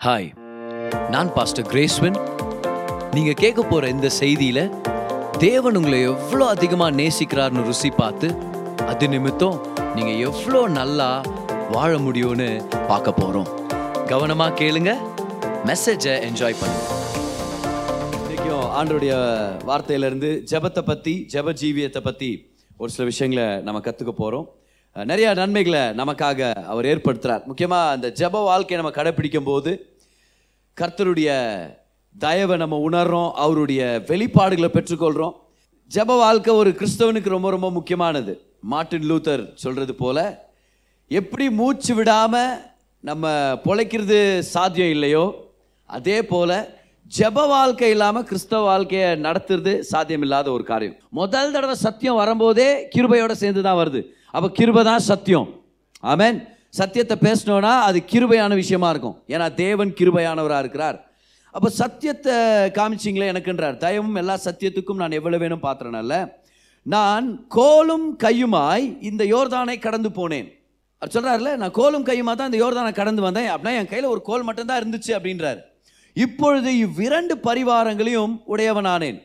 Hi நான் pastor கிரேஸ்வன் நீங்கள் கேட்க போகிற இந்த செய்தியில் தேவன் உங்களை எவ்வளோ அதிகமாக நேசிக்கிறார்னு ருசி பார்த்து அது நிமித்தம் நீங்கள் எவ்வளோ நல்லா வாழ முடியும்னு பார்க்க போகிறோம் கவனமாக கேளுங்க மெசேஜை என்ஜாய் பண்ணுங்க. இன்றைக்கும் ஆண்டருடைய வார்த்தையிலேருந்து ஜெபத்தை பற்றி ஜெப ஜீவியத்தை பற்றி ஒரு சில விஷயங்களை நம்ம கற்றுக்க போகிறோம் நிறையா நன்மைகளை நமக்காக அவர் ஏற்படுத்துகிறார் முக்கியமாக அந்த ஜெப வாழ்க்கையை நம்ம கடைப்பிடிக்கும் போது கர்த்தருடைய தயவை நம்ம உணர்றோம் அவருடைய வெளிப்பாடுகளை பெற்றுக்கொள்கிறோம் ஜெப வாழ்க்கை ஒரு கிறிஸ்தவனுக்கு ரொம்ப ரொம்ப முக்கியமானது. மார்ட்டின் லூத்தர் சொல்கிறது போல் எப்படி மூச்சு விடாமல் நம்ம பொழைக்கிறது சாத்தியம் இல்லையோ அதே போல் ஜெப வாழ்க்கை இல்லாமல் கிறிஸ்தவ வாழ்க்கையை நடத்துறது சாத்தியம் இல்லாத ஒரு காரியம். முதல் தடவை சத்தியம் வரும்போதே கிருபையோட சேர்ந்து தான் வருது. அப்போ கிருபை தான் சத்தியம். ஆமேன். சத்தியத்தை பேசினோன்னா அது கிருபையான விஷயமா இருக்கும். ஏன்னா தேவன் கிருபையானவராக இருக்கிறார். அப்போ சத்தியத்தை காமிச்சிங்களே எனக்குன்றார். தயவும் எல்லா சத்தியத்துக்கும் நான் எவ்வளவு வேணும் பாத்திரனல்ல நான் கோலும் கையுமாய் இந்த யோர்தானை கடந்து போனேன். அவர் சொல்கிறார்ல நான் கோலும் கையுமா தான் இந்த யோர்தானை கடந்து வந்தேன். அப்படின்னா என் கையில் ஒரு கோல் மட்டும்தான் இருந்துச்சு அப்படின்றார். இப்பொழுது இவ்விரண்டு பரிவாரங்களையும் உடையவனானேன்.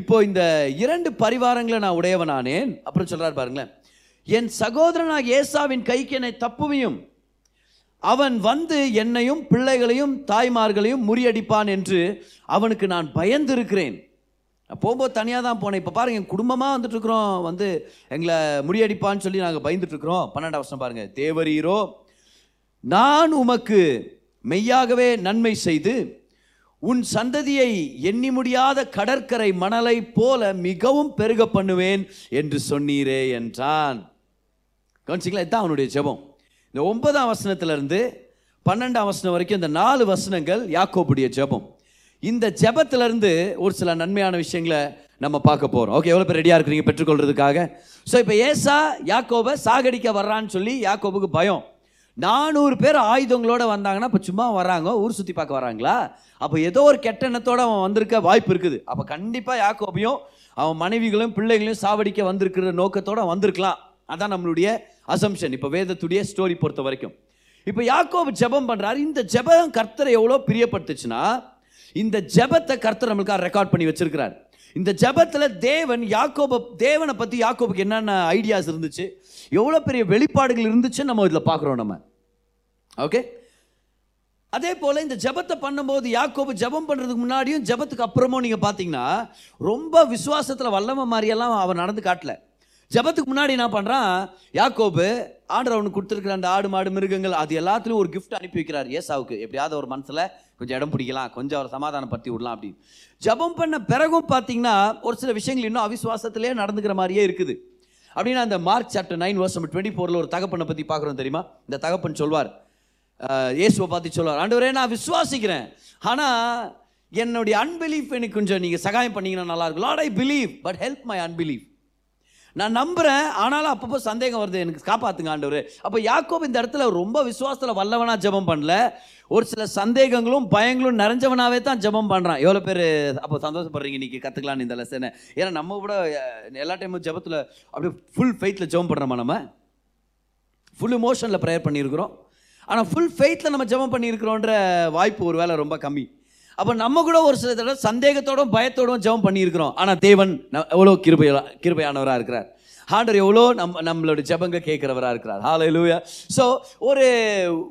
இப்போ இந்த இரண்டு பரிவாரங்களை நான் உடையவனானேன். அப்புறம் சொல்கிறார் பாருங்களேன். என் சகோதரனாக ஏசாவின் கைக்கு என்னை தப்புவியும். அவன் வந்து என்னையும் பிள்ளைகளையும் தாய்மார்களையும் முறியடிப்பான் என்று அவனுக்கு நான் பயந்திருக்கிறேன். போகும்போது தனியாக தான் போனேன். இப்போ பாருங்கள் என் குடும்பமாக வந்துட்டுருக்குறோம். வந்து எங்களை முறியடிப்பான்னு சொல்லி நாங்கள் பயந்துட்டுருக்குறோம். பன்னெண்டாம் வருஷம் பாருங்கள் தேவரீரோ நான் உமக்கு மெய்யாகவே நன்மை செய்து உன் சந்ததியை எண்ணி முடியாத கடற்கரை மணலை போல மிகவும் பெருக பண்ணுவேன் என்று சொன்னீரே என்றான். கவனிச்சிங்களா? இதுதான் அவனுடைய ஜெபம். இந்த ஒன்பதாம் வசனத்திலிருந்து பன்னெண்டாம் வசனம் வரைக்கும் இந்த நாலு வசனங்கள் யாக்கோபுடைய ஜெபம். இந்த ஜெபத்திலிருந்து ஒரு சில நன்மையான விஷயங்களை நம்ம பார்க்க போகிறோம் ஓகே எவ்வளோ பேர் ரெடியாக இருக்கிறீங்க பெற்றுக்கொள்றதுக்காக? ஸோ இப்போ ஏசா யாக்கோபை சாகடிக்க வர்றான்னு சொல்லி யாக்கோபுக்கு பயம். நானூறு பேர் ஆயுதங்களோட வந்தாங்கன்னா இப்போ சும்மா வராங்க ஊர் சுற்றி பார்க்க வராங்களா? அப்போ ஏதோ ஒரு கெட்ட எண்ணத்தோடு அவன் வந்திருக்க வாய்ப்பு இருக்குது. அப்போ கண்டிப்பாக யாக்கோபையும் அவன் மனைவிகளையும் பிள்ளைகளையும் சாவடிக்க வந்திருக்கிற நோக்கத்தோடு வந்திருக்கலாம். அதான் நம்மளுடைய அசம்ஷன் இப்போ வேதத்துடைய ஸ்டோரி பொறுத்த வரைக்கும் இப்போ யாக்கோபு ஜெபம் பண்ணுறாரு இந்த ஜெபம் கர்த்தரை எவ்வளோ பிரியப்பட்டுச்சுன்னா இந்த ஜெபத்தை கர்த்தர் நம்மளுக்காக ரெக்கார்ட் பண்ணி வச்சிருக்கிறார். இந்த ஜபத்தில் தேவன் யாக்கோப தேவனை பற்றி யாக்கோபுக்கு என்னென்ன ஐடியாஸ் இருந்துச்சு எவ்வளோ பெரிய வெளிப்பாடுகள் இருந்துச்சுன்னு நம்ம இதில் பார்க்குறோம் நம்ம. ஓகே அதே போல் இந்த ஜெபத்தை பண்ணும்போது யாக்கோபு ஜெபம் பண்ணுறதுக்கு முன்னாடியும் ஜெபத்துக்கு அப்புறமும் நீங்கள் பார்த்தீங்கன்னா ரொம்ப விசுவாசத்தில் வல்லம மாதிரியெல்லாம் அவன் நடந்து காட்டல. ஜெபத்துக்கு முன்னாடி என்ன பண்ணுறான் யாக்கோபு ஆண்டவர் அவனுக்கு கொடுத்துருக்குற அந்த ஆடு மாடு மிருகங்கள் அது எல்லாத்துலையும் ஒரு கிஃப்ட் அனுப்பி வைக்கிறார் ஏசாவுக்கு. எப்படியாவது ஒரு மனசில் கொஞ்சம் இடம் பிடிக்கலாம் கொஞ்சம் அவரை சமாதானப்படுத்தி விடலாம் அப்படின்னு. ஜெபம் பண்ண பிறகும் பார்த்தீங்கன்னா ஒரு சில விஷயங்கள் இன்னும் அவிசுவாசத்திலே நடந்துக்கிற மாதிரியே இருக்குது. அப்படின்னா அந்த மார்க் சாப்டர் நைன் வருஷம் டுவெண்ட்டி ஃபோரில் ஒரு தகப்பனை பற்றி பார்க்குறோம் தெரியுமா? இந்த தகப்பன் சொல்வார். இயேசுவை பார்த்து சொல்வார் ஆண்டவரே நான் விசுவாசிக்கிறேன். ஆனால் என்னுடைய அன்பிலீஃப் எனக்கு கொஞ்சம் நீங்கள் சகாயம் பண்ணீங்கன்னா நல்லா இருக்கும். Lord I believe but help my unbelief நான் நம்புகிறேன் ஆனாலும் அப்பப்போ சந்தேகம் வருது. எனக்கு காப்பாற்றுங்க ஆண்டவர். அப்போ யாக்கோப் இந்த இடத்துல ரொம்ப விசுவாசத்தில் வல்லவனா ஜெபம் பண்ணல. ஒரு சில சந்தேகங்களும் பயங்களும் நிறைஞ்சவனாவே தான் ஜெபம் பண்ணுறான் எவ்வளோ பேர் அப்போ சந்தோஷப்படுறீங்க இன்றைக்கி கற்றுக்கலான்னு இந்த லெசனை ஏன்னா நம்ம கூட எல்லா டைமும் ஜெபத்தில் அப்படியே ஃபுல் ஃபெய்த்தில் ஜெபம் பண்ணுறோமா நம்ம? ஃபுல் இமோஷனில் ப்ரேயர் பண்ணியிருக்கிறோம். ஆனால் ஃபுல் ஃபெய்த்தில் நம்ம ஜெபம் பண்ணியிருக்கிறோன்ற வாய்ப்பு ஒரு வேளை ரொம்ப கம்மி. அப்போ நம்ம கூட ஒரு சில தடவை சந்தேகத்தோடும் பயத்தோடும் ஜெபம் பண்ணியிருக்கிறோம். ஆனால் தேவன் எவ்வளோ கிருபை கிருபையானவராக இருக்கிறார். ஆண்டர் எவ்வளோ நம்ம நம்மளோட ஜபங்க கேட்குறவராக இருக்கிறார். ஹalleluya ஸோ ஒரு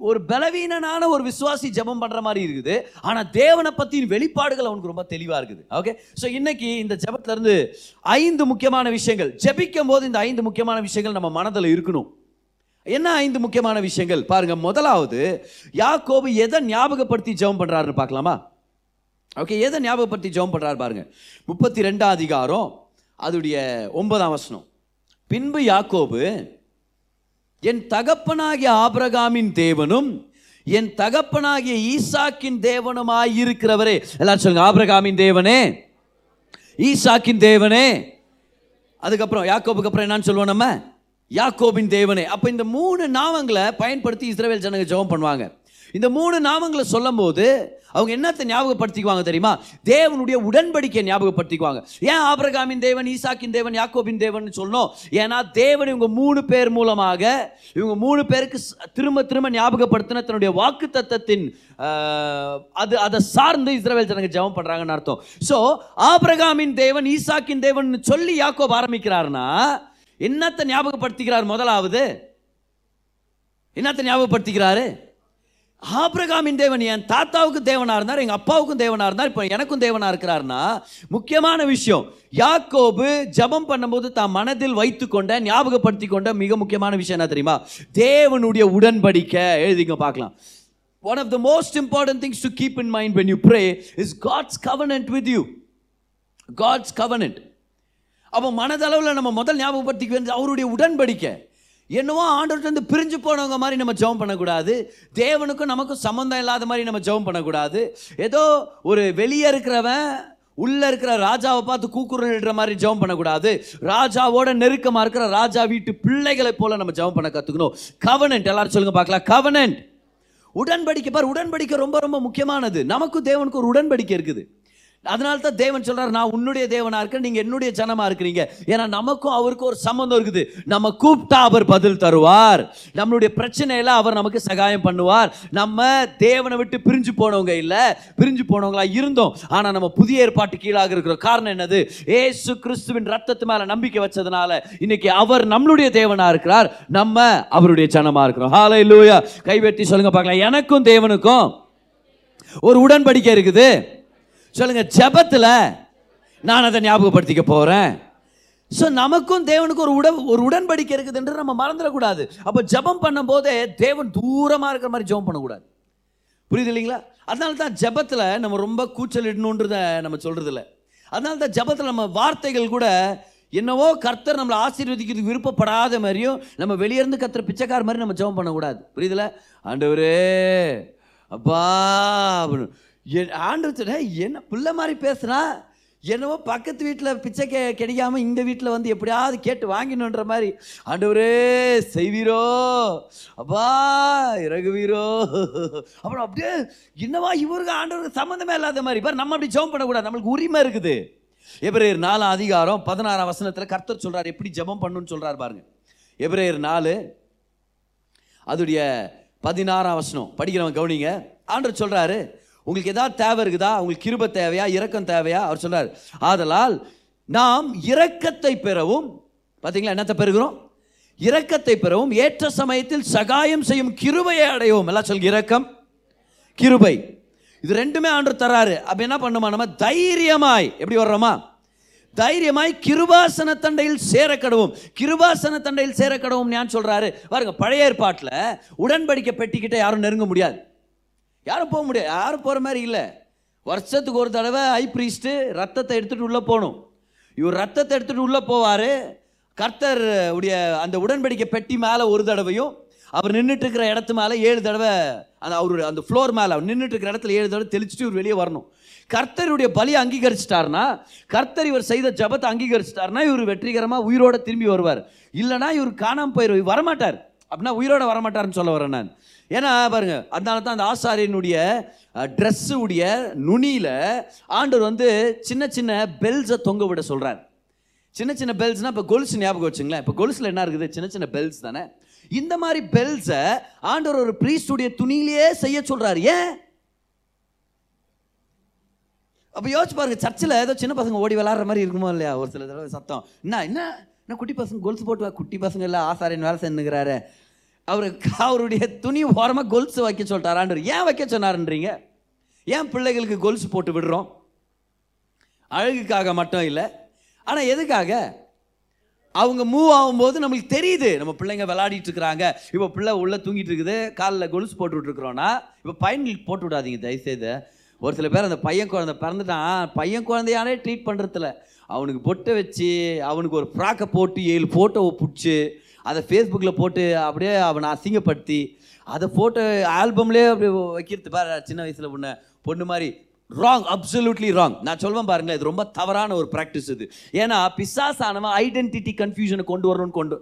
ஒரு பலவீனனான ஒரு விசுவாசி ஜெபம் பண்ணுற மாதிரி இருக்குது. ஆனால் தேவனை பற்றி வெளிப்பாடுகள் அவனுக்கு ரொம்ப தெளிவாக இருக்குது. ஓகே ஸோ இன்னைக்கு இந்த ஜெபத்துலேருந்து ஐந்து முக்கியமான விஷயங்கள். ஜபிக்கும் போது இந்த ஐந்து முக்கியமான விஷயங்கள் நம்ம மனதில் இருக்கணும். என்ன ஐந்து முக்கியமான விஷயங்கள்? பாருங்க முதலாவது யாக்கோபு எதை ஞாபகப்படுத்தி ஜெபம் பண்ணுறாருன்னு பார்க்கலாமா? ஓகே எதை ஞாபகப்படுத்தி ஜெபம் பண்ணுறாரு பாருங்க. முப்பத்தி ரெண்டாம் அதிகாரம் அதுடைய ஒன்பதாம் வசனம். பின்பு யாக்கோபு என் தகப்பனாகிய ஆபிரகாமின் தேவனும் என் தகப்பனாகிய ஈசாக்கின் தேவனுமாய் இருக்கிறவரே. எல்லாரும் சொல்லுங்க ஆபிரகாமின் தேவனே ஈசாக்கின் தேவனே. அதுக்கப்புறம் யாக்கோபுக்கு அப்புறம் என்னன்னு சொல்லுவோம் நம்ம? யாக்கோபின் தேவனே. அப்போ இந்த மூணு நாமங்களை பயன்படுத்தி இஸ்ரவேல் ஜனங்க ஜெபம் பண்ணுவாங்க. இந்த மூணு நாமங்களை சொல்லும்போது அவங்க என்னத்தை ஞாபகப்படுத்திக்குவாங்க தெரியுமா? தேவனுடைய உடன்படிக்கையை ஞாபகப்படுத்திக்குவாங்க. ஏன் ஆபிரகாமின் தேவன் ஈசாக்கின் தேவன் யாக்கோபின் தேவன் சொல்லணும்? ஏன்னா தேவன் இவங்க மூணு பேர் மூலமாக இவங்க மூணு பேருக்கு திரும்ப திரும்ப ஞாபகப்படுத்தின தன்னுடைய வாக்கு தத்தத்தின் அது அதை சார்ந்து இஸ்ரவேல் ஜனங்க ஜெபம் பண்ணுறாங்கன்னு அர்த்தம். ஸோ ஆபிரகாமின் தேவன் ஈசாக்கின் தேவன் சொல்லி யாக்கோப் ஆரம்பிக்கிறாருன்னா என்னத்தை ஞாபகப்படுத்திக்கிறார் முதலாவது? என்னத்தை ஞாபகப்படுத்திக்கிறாரு? ஆபிரகாமின் தேவன் என் தாத்தாவுக்கு தேவனாக இருந்தார் எங்கள் அப்பாவுக்கும் தேவனாக இருந்தார் இப்போ எனக்கும் தேவனாக இருக்கிறார்னா முக்கியமான விஷயம் யாக்கோபு ஜெபம் பண்ணும்போது தான் மனதில் வைத்துக்கொண்ட ஞாபகப்படுத்தி கொண்ட மிக முக்கியமான விஷயம் என்ன தெரியுமா? தேவனுடைய உடன்படிக்கை. எழுதிங்க பார்க்கலாம். One of the most important things to keep in mind when you pray is God's covenant with you God's covenant. அப்போ மனதளவில் நம்ம முதல் ஞாபகப்படுத்திக்க வேண்டியது அவருடைய உடன்படிக்கை. என்னவோ ஆண்டவர்கிட்ட பிரிஞ்சு போனவங்க மாதிரி நம்ம ஜெபம் பண்ணக்கூடாது. தேவனுக்கும் நமக்கும் சம்மந்தம் இல்லாத மாதிரி நம்ம ஜெபம் பண்ணக்கூடாது. ஏதோ ஒரு வெளியே இருக்கிறவன் உள்ள இருக்கிற ராஜாவை பார்த்து கூக்குரலிடுற மாதிரி ஜெபம் பண்ணக்கூடாது. ராஜாவோட நெருக்கமாக இருக்கிற ராஜா வீட்டு பிள்ளைகளை போல நம்ம ஜெபம் பண்ண கற்றுக்கணும் கவனன்ட் எல்லாரும் சொல்லுங்க பார்க்கலாம். கவனன்ட் உடன்படிக்கை பார் உடன்படிக்கை ரொம்ப ரொம்ப முக்கியமானது. நமக்கும் தேவனுக்கு ஒரு உடன்படிக்கை இருக்குது. அதனால தான் தேவன் சொல்கிறார் நான் உன்னுடைய தேவனா இருக்கிறேன் நீங்க என்னுடைய ஜனமா இருக்கிறீங்க. ஏன்னா நமக்கும் அவருக்கும் ஒரு சம்மந்தம் இருக்குது. நம்ம கூப்பிட்டா அவர் பதில் தருவார். நம்மளுடைய பிரச்சனையில அவர் நமக்கு சகாயம் பண்ணுவார். நம்ம தேவனை விட்டு பிரிஞ்சு போனவங்க இல்லை பிரிஞ்சு போனவங்களா இருந்தோம். ஆனா நம்ம புதிய ஏற்பாட்டு கீழாக இருக்கிறோம் காரணம் என்னது? ஏசு கிறிஸ்துவின் ரத்தத்து மேல நம்பிக்கை வச்சதுனால இன்னைக்கு அவர் நம்மளுடைய தேவனா இருக்கிறார். நம்ம அவருடைய ஜனமா இருக்கிறோம். ஹாலை லூயா கைவெட்டி சொல்லுங்க பார்க்கலாம். எனக்கும் தேவனுக்கும் ஒரு உடன்படிக்கை இருக்குது. சொல்லுங்க ஜபத்தில் நான் அதை ஞாபகப்படுத்திக்க போகிறேன் ஸோ நமக்கும் தேவனுக்கும் ஒரு உட ஒரு உடன்படிக்கை இருக்குதுன்றது நம்ம மறந்துடக்கூடாது. அப்போ ஜெபம் பண்ணும்போதே தேவன் தூரமாக இருக்கிற மாதிரி ஜெபம் பண்ணக்கூடாது. புரியுது இல்லைங்களா? அதனால தான் ஜெபத்தில் நம்ம ரொம்ப கூச்சலிடணுன்றத நம்ம சொல்கிறதில்ல அதனால தான் ஜெபத்தில் நம்ம வார்த்தைகள் கூட என்னவோ கர்த்தர் நம்மளை ஆசீர்வதிக்கிறதுக்கு விருப்பப்படாத மாதிரியும் நம்ம வெளியே இருந்து கத்துற பிச்சைக்கார மாதிரி நம்ம ஜெபம் பண்ணக்கூடாது. புரியுதுல? ஆண்டவரே அப்பா அப்படின்னு. என் ஆண்டவர் என்ன பிள்ளை மாதிரி பேசுனா என்னவோ பக்கத்து வீட்டில் பிச்சை கிடைக்காம இந்த வீட்டில் வந்து எப்படியாவது கேட்டு வாங்கினுன்ற மாதிரி. ஆண்டவரே செய்வீரோ? அப்பா இறகுவீரோ? அப்புறம் அப்படியே என்னவா இவருக்கு ஆண்டவருக்கு சம்மந்தமே இல்லாத மாதிரி. பாரு நம்ம அப்படி ஜெபம் பண்ணக்கூடாது. நம்மளுக்கு உரிமை இருக்குது. எப்ரேயர் நாலு அதிகாரம் பதினாறாம் வசனத்தில் கர்த்தர் சொல்கிறார் எப்படி ஜெபம் பண்ணுன்னு சொல்கிறார் பாருங்க. எப்ரேயர் நாலு அதுடைய பதினாறாம் வசனம் படிக்கிறவங்க கவனிங்க. ஆண்டவர் சொல்கிறாரு உங்களுக்கு ஏதாவது தேவை இருக்குதா? உங்களுக்கு கிருப தேவையா? இரக்கம் தேவையா? அவர் சொல்றாரு. ஆதலால் நாம் இரக்கத்தை பெறவும் பார்த்தீங்களா என்னத்தை பெறுகிறோம்? இரக்கத்தை பெறவும் ஏற்ற சமயத்தில் சகாயம் செய்யும் கிருபையை அடையவும். எல்லாம் சொல்லுங்க இரக்கம் கிருபை. இது ரெண்டுமே ஆண்டு தராரு அப்ப என்ன பண்ணுமா நம்ம? தைரியமாய். எப்படி வர்றோமா? தைரியமாய் கிருபாசன தண்டையில் சேர கடவும். கிருபாசன தண்டையில் சேர கடவும் ஞான் சொல்றாரு? பாருங்க பழைய ஏற்பாட்டில் உடன்படிக்கை பெட்டிக்கிட்ட யாரும் நெருங்க முடியாது. யாரும் போக முடியாது. யாரும் போகிற மாதிரி இல்லை. வருஷத்துக்கு ஒரு தடவை ஹை ப்ரீஸ்ட்டு ரத்தத்தை எடுத்துகிட்டு உள்ளே போகணும். இவர் ரத்தத்தை எடுத்துட்டு உள்ளே போவார். கர்த்தர் உடைய அந்த உடன்படிக்கை பெட்டி மேலே ஒரு தடவையும் அவர் நின்றுட்டு இருக்கிற இடத்து மேலே ஏழு தடவை அந்த அவருடைய அந்த ஃப்ளோர் மேலே அவர் நின்றுட்டு இருக்கிற இடத்துல ஏழு தடவை தெளிச்சுட்டு இவர் வெளியே வரணும். கர்த்தருடைய பலி அங்கீகரிச்சிட்டார்னா கர்த்தர் இவர் செய்த ஜபத்தை அங்கீகரிச்சிட்டார்னா இவர் வெற்றிகரமாக உயிரோட திரும்பி வருவார். இல்லைனா இவர் காணாமல் போயிரு வரமாட்டார். அப்படின்னா உயிரோட வரமாட்டார்னு சொல்ல வரேன் நான். ஏன்னா பாருங்க அதனால தான் அந்த ஆசாரியனுடைய ட்ரெஸ்ஸு உடைய நுனியில் ஆண்டவர் வந்து சின்ன சின்ன பெல்ஸை தொங்க விட சொல்கிறார் சின்ன சின்ன பெல்ஸ்னால் இப்போ கொலுசு ஞாபகம் வச்சுங்களேன். இப்போ கொலுசில் என்ன இருக்குது? சின்ன சின்ன பெல்ஸ் தானே. இந்த மாதிரி பெல்ஸை ஆண்டவர் ஒரு ப்ரீஸ்டுடைய துணியிலேயே செய்ய சொல்கிறார் ஏன்? அப்போ யோசிச்சு பாருங்க சர்ச்சில் ஏதோ சின்ன பசங்க ஓடி விளாட்ற மாதிரி இருக்குமோ இல்லையா? ஒரு சில தடவை சத்தம். என்ன என்ன? என்ன குட்டி பசங்க? கொலுசு போட்டு குட்டி பசங்க இல்லை ஆசாரியன் வேலை செஞ்சுக்கிறாரு அவர் அவருடைய துணி ஓரமாக கொலுசு வைக்க சொல்லிட்டாரான்னு ஏன் வைக்க சொன்னாருன்றீங்க? ஏன் பிள்ளைகளுக்கு கொலுசு போட்டு விடுறோம்? அழகுக்காக மட்டும் இல்லை. ஆனால் எதுக்காக? அவங்க மூவ் ஆகும்போது நம்மளுக்கு தெரியுது. நம்ம பிள்ளைங்க விளையாடிட்டு இருக்கிறாங்க. இப்போ பிள்ளை உள்ளே தூங்கிட்டு இருக்குது. காலில் கொலுசு போட்டு விட்டுருக்குறோன்னா இப்போ பையன்களுக்கு போட்டு விடாதீங்க. தயவுசெய்து. ஒரு சில பேர் அந்த பையன் குழந்தை பிறந்துட்டான். பையன் குழந்தையானே ட்ரீட் பண்ணுறதில்ல அவனுக்கு பொட்டை வச்சு அவனுக்கு ஒரு ஃப்ராக்கை போட்டு ஏழு ஃபோட்டோவை பிடிச்சி அதை ஃபேஸ்புக்கில் போட்டு அப்படியே அவனை அசிங்கப்படுத்தி அதை ஃபோட்டோ ஆல்பம்லேயே அப்படி வைக்கிறது பாரு சின்ன வயசில் பொண்ணு பொண்ணு மாதிரி. ராங் அப்சல்யூட்லி ராங் நான் சொல்வேன் பாருங்களேன் இது ரொம்ப தவறான ஒரு ப்ராக்டிஸ் இது. ஏன்னா பிசாசானவன் ஐடென்டிட்டி கன்ஃபியூஷனை கொண்டு வரணும்னு கொண்டு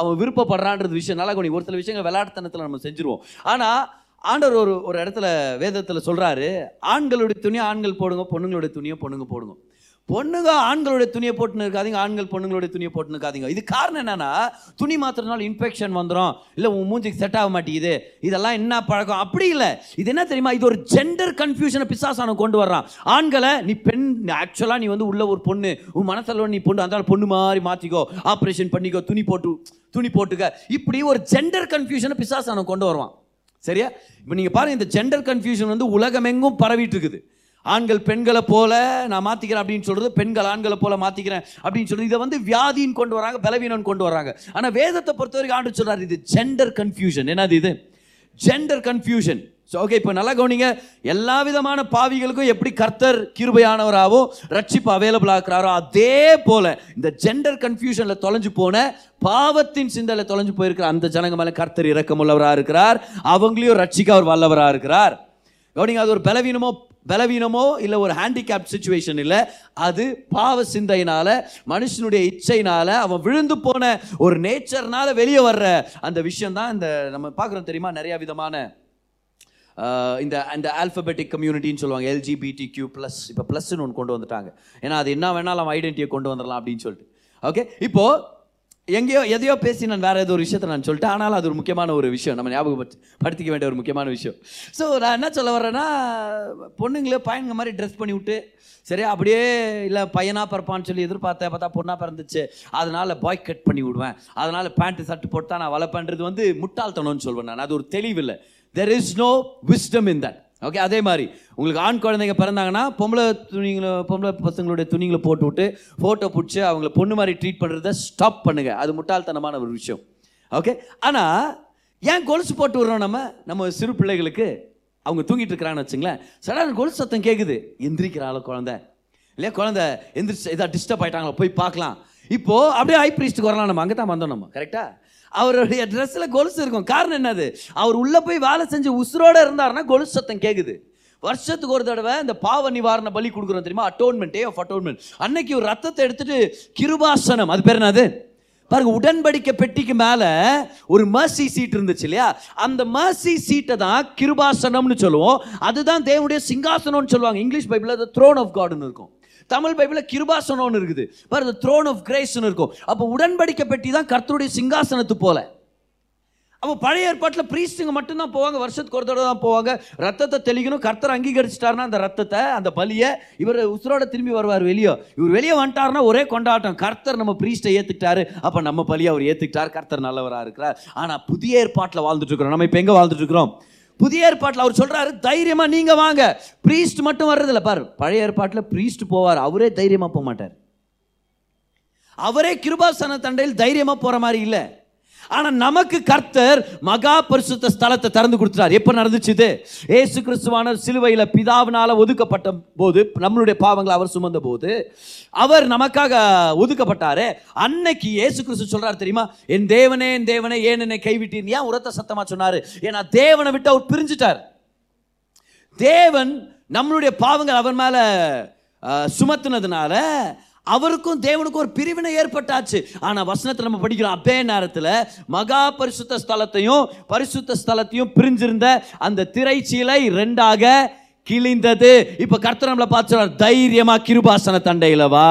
அவன் விருப்பப்படுறான்றது விஷயம். நல்லா கொஞ்சம் ஒரு சில விஷயங்கள் விளையாட்டுத்தனத்தில் நம்ம செஞ்சுருவோம். ஆனால் ஆண்டவர் ஒரு ஒரு இடத்துல வேதத்தில் சொல்கிறாரு ஆண்களுடைய துணியை ஆண்கள் போடுங்க பொண்ணுங்களுடைய துணியை பொண்ணுங்க போடுங்க. பொண்ணுங்க ஆண்களுடைய துணியை போட்டுன்னு இருக்காதீங்க ஆண்கள் பொண்ணுங்களுடைய துணியை போட்டுன்னு இருக்காதீங்க இது காரணம் என்னென்னா துணி மாத்திரனால இன்ஃபெக்ஷன் வந்துடும் இல்லை உன் மூஞ்சிக்கு செட் ஆக மாட்டேங்குது. இதெல்லாம் என்ன பழக்கம்? அப்படி இல்லை. இது என்ன தெரியுமா? இது ஒரு ஜெண்டர் கன்ஃபியூஷனை பிசாசான கொண்டு வர்றான். ஆண்களை நீ பெண் ஆக்சுவலாக நீ வந்து உள்ள ஒரு பொண்ணு உன் மனசில் நீ பொண்ணு அந்த பொண்ணு மாதிரி மாற்றிக்கோ ஆப்ரேஷன் பண்ணிக்கோ துணி போட்டு துணி போட்டுக்க. இப்படி ஒரு ஜெண்டர் கன்ஃபியூஷனை பிசாசான கொண்டு வருவான். சரியா? இப்போ நீங்கள் பாருங்கள் இந்த ஜெண்டர் கன்ஃபியூஷன் வந்து உலகமெங்கும் பரவிட்டு இருக்குது. ஆண்கள் பெண்களை போல நான் மாற்றிக்கிறேன் அப்படின்னு சொல்றது பெண்கள் ஆண்களை போல மாற்றிக்கிறேன் அப்படின்னு சொல்றது. இதை வந்து வியாதின்னு கொண்டு வராங்க பலவீனம் கொண்டு வராங்க. ஆனால் வேதத்தை பொறுத்த வரைக்கும் ஆண்டு சொல்றாரு இது ஜெண்டர் கன்ஃபியூஷன் என்னது இது? ஜெண்டர் கன்ஃபியூஷன் ஸோ ஓகே இப்போ நல்லா கவனிங்க. எல்லா விதமான பாவிகளுக்கும் எப்படி கர்த்தர் கிருபையானவராகவோ ரட்சிப்பு அவைலபிள் ஆக்குறாரோ அதே போல இந்த ஜெண்டர் கன்ஃபியூஷனில் தொலைஞ்சு போன பாவத்தின் சிந்தலை தொலைஞ்சு போயிருக்கிற அந்த ஜனங்க மேலே கர்த்தர் இறக்கமுள்ளவராக இருக்கிறார். அவங்களையும் ரட்சிக்க அவர் வல்லவராக இருக்கிறார். கவனிங்க அது ஒரு பலவீனமோ பலவீனமோ இல்லை ஒரு ஹேண்டிகேப் சுச்சுவேஷன் இல்லை அது பாவ சிந்தையினால மனுஷனுடைய இச்சையினால அவன் விழுந்து போன ஒரு நேச்சர்னால வெளியே வர்ற அந்த விஷயம் தான் இந்த நம்ம பார்க்குறோம் தெரியுமா? நிறைய விதமான இந்த அந்த ஆல்பபெட்டிக் கம்யூனிட்டின்னு சொல்லுவாங்க. எல்ஜிபிடி கியூ ப்ளஸ் இப்போ ப்ளஸ்ன்னு ஒன்று கொண்டு வந்துட்டாங்க. ஏன்னா அது என்ன வேணாலும் ஐடென்டிட்டியை கொண்டு வந்துடலாம் அப்படின்னு சொல்லிட்டு. ஓகே இப்போது எங்கேயோ எதையோ பேசி நான் வேறு ஏதோ ஒரு விஷயத்தை நான் சொல்லிட்டேன். ஆனாலும் அது ஒரு முக்கியமான ஒரு விஷயம். நம்ம ஞாபகப்படுத்தி படுத்திக்க வேண்டிய ஒரு முக்கியமான விஷயம். ஸோ நான் என்ன சொல்ல வர்றேன்னா பொண்ணுங்களே பையனுங்க மாதிரி ட்ரெஸ் பண்ணி விட்டு சரியா அப்படியே இல்லை பையனாக பிறப்பான்னு சொல்லி எதிர்பார்த்தேன். பார்த்தா பொண்ணாக பிறந்துச்சு. அதனால் பாய் கட் பண்ணி விடுவேன். அதனால் பேண்ட்டு சட்டு போட்டு தான் நான் வளர்ப்பேன்றது வந்து முட்டாள்தனம்னு சொல்வேன் நான். அது ஒரு தெளிவில்லை there is no wisdom in that okay அதே மாதிரி. உங்களுக்கு ஆண் குழந்தைங்க பிறந்தாங்கன்னா பொம்பளை துணிங்களை பொம்பளை பசங்களுடைய துணிங்களை போட்டு விட்டு ஃபோட்டோ பிடிச்சி அவங்கள பொண்ணு மாதிரி ட்ரீட் பண்ணுறத ஸ்டாப் பண்ணுங்க. அது முட்டாள்தனமான ஒரு விஷயம். ஓகே ஆனால் ஏன் கொலுசு போட்டு விடுறோம் நம்ம? நம்ம சிறு பிள்ளைகளுக்கு அவங்க தூங்கிட்டு இருக்கிறாங்கன்னு வச்சுங்களேன். சடன் கொலுசு சத்தம் கேட்குது எந்திரிக்கிறாள குழந்தை. இல்லையா குழந்தை எந்திரிச்சு ஏதாவது டிஸ்டர்ப் ஆயிட்டாங்களா? போய் பார்க்கலாம். இப்போ அப்படியே ஹை பிரீஸ்ட்டுக்கு வரலாம் நம்ம. அங்கே தான் வந்தோம் நம்ம. கரெக்டாக அவருடைய ட்ரெஸ்ஸில் கொலுசு இருக்கும். காரணம் என்னது? அவர் உள்ளே போய் வேலை செஞ்சு உசுரோடு இருந்தாருன்னா கொலுசு சத்தம் கேட்குது வருஷத்துக்கு ஒரு தடவை இந்த பாவ நிவாரண பலி கொடுக்குறோம் தெரியுமா? அட்டோன்மெண்ட் டே ஆஃப் அட்டோன்மெண்ட் அன்னைக்கு ஒரு ரத்தத்தை எடுத்துட்டு கிருபாசனம். அது பேர் என்னது? பாருங்க உடன்படிக்கை பெட்டிக்கு மேலே ஒரு மர்சி சீட் இருந்துச்சு இல்லையா? அந்த மர்சி சீட்டை தான் கிருபாசனம்னு சொல்லுவோம். அதுதான் தேவனுடைய சிங்காசனம்னு சொல்லுவாங்க. இங்கிலீஷ் பைபிளில் த்ரோன் ஆஃப் காடுன்னு இருக்கும். தமிழ் பைபிளில் கிருபாசனம்னு இருக்குது. பாருங்க த்ரோன் ஆஃப் கிரேஸ்னு இருக்கும். அப்போ உடன்படிக்கை பெட்டி தான் கர்த்தருடைய சிங்காசனத்து போல. அப்போ பழைய ஏற்பாட்டில் பிரீஸ்டுங்க மட்டும்தான் போவாங்க வருஷத்துக்கு ஒரு தடவை தான் போவாங்க. ரத்தத்தை தெளிக்கணும். கர்த்தர் அங்கீகரிச்சிட்டாருன்னா அந்த ரத்தத்தை அந்த பலியை இவர் உசுரோட திரும்பி வருவார் வெளியே. இவர் வெளியே வந்துட்டாருன்னா ஒரே கொண்டாட்டம். கர்த்தர் நம்ம ப்ரீஸ்டை ஏற்றுக்கிட்டாரு அப்போ நம்ம பலியை அவர் ஏற்றுக்கிட்டார் கர்த்தர் நல்லவராக இருக்கிறார். ஆனால் புதிய ஏற்பாட்டில் வாழ்ந்துட்டு இருக்கிறோம். நம்ம இப்போ எங்கே வாழ்ந்துட்டு இருக்கிறோம்? புதிய ஏற்பாட்டில் அவர் சொல்றாரு தைரியமா நீங்க வாங்க. பிரீஸ்ட் மட்டும் வர்றதில்ல பாரு பழைய ஏற்பாட்டில் பிரீஸ்ட் போவார் அவரே தைரியமா போக மாட்டார் அவரே கிருபாசன தண்டையில் தைரியமா போற மாதிரி இல்லை. ஆனால் நமக்கு கர்த்தர் மகா பரிசுத்த ஸ்தலத்தை திறந்து கொடுத்தார் எப்போ நடந்துச்சு இது? ஏசு கிறிஸ்துவான சிலுவையில் பிதாவினால் ஒதுக்கப்பட்ட போது நம்மளுடைய பாவங்களை அவர் சுமந்த போது அவர் நமக்காக ஒதுக்கப்பட்டாரு. அன்னைக்கு ஏசு கிறிஸ்து சொல்கிறார் தெரியுமா? என் தேவனே என் தேவனே ஏன் என்னை கைவிட்டீர்? ஏன் உரத்த சத்தமாக சொன்னார்? ஏன்னா தேவனை விட்டு அவர் பிரிஞ்சுட்டார். தேவன் நம்மளுடைய பாவங்கள் அவர் மேலே சுமத்துனதுனால அவருக்கும் தேவனுக்கும் ஒரு பிரிவினை ஏற்பட்டாச்சு. ஆனால் வசனத்தில் நம்ம படிக்கிறோம் அப்பே நேரத்தில் மகா பரிசுத்த ஸ்தலத்தையும் பரிசுத்த ஸ்தலத்தையும் பிரிஞ்சிருந்த அந்த திரைச்சீலை ரெண்டாக கிழிந்தது. இப்போ கர்த்தர் நம்மளை பார்த்து தைரியமா கிருபாசன தண்டையில வா.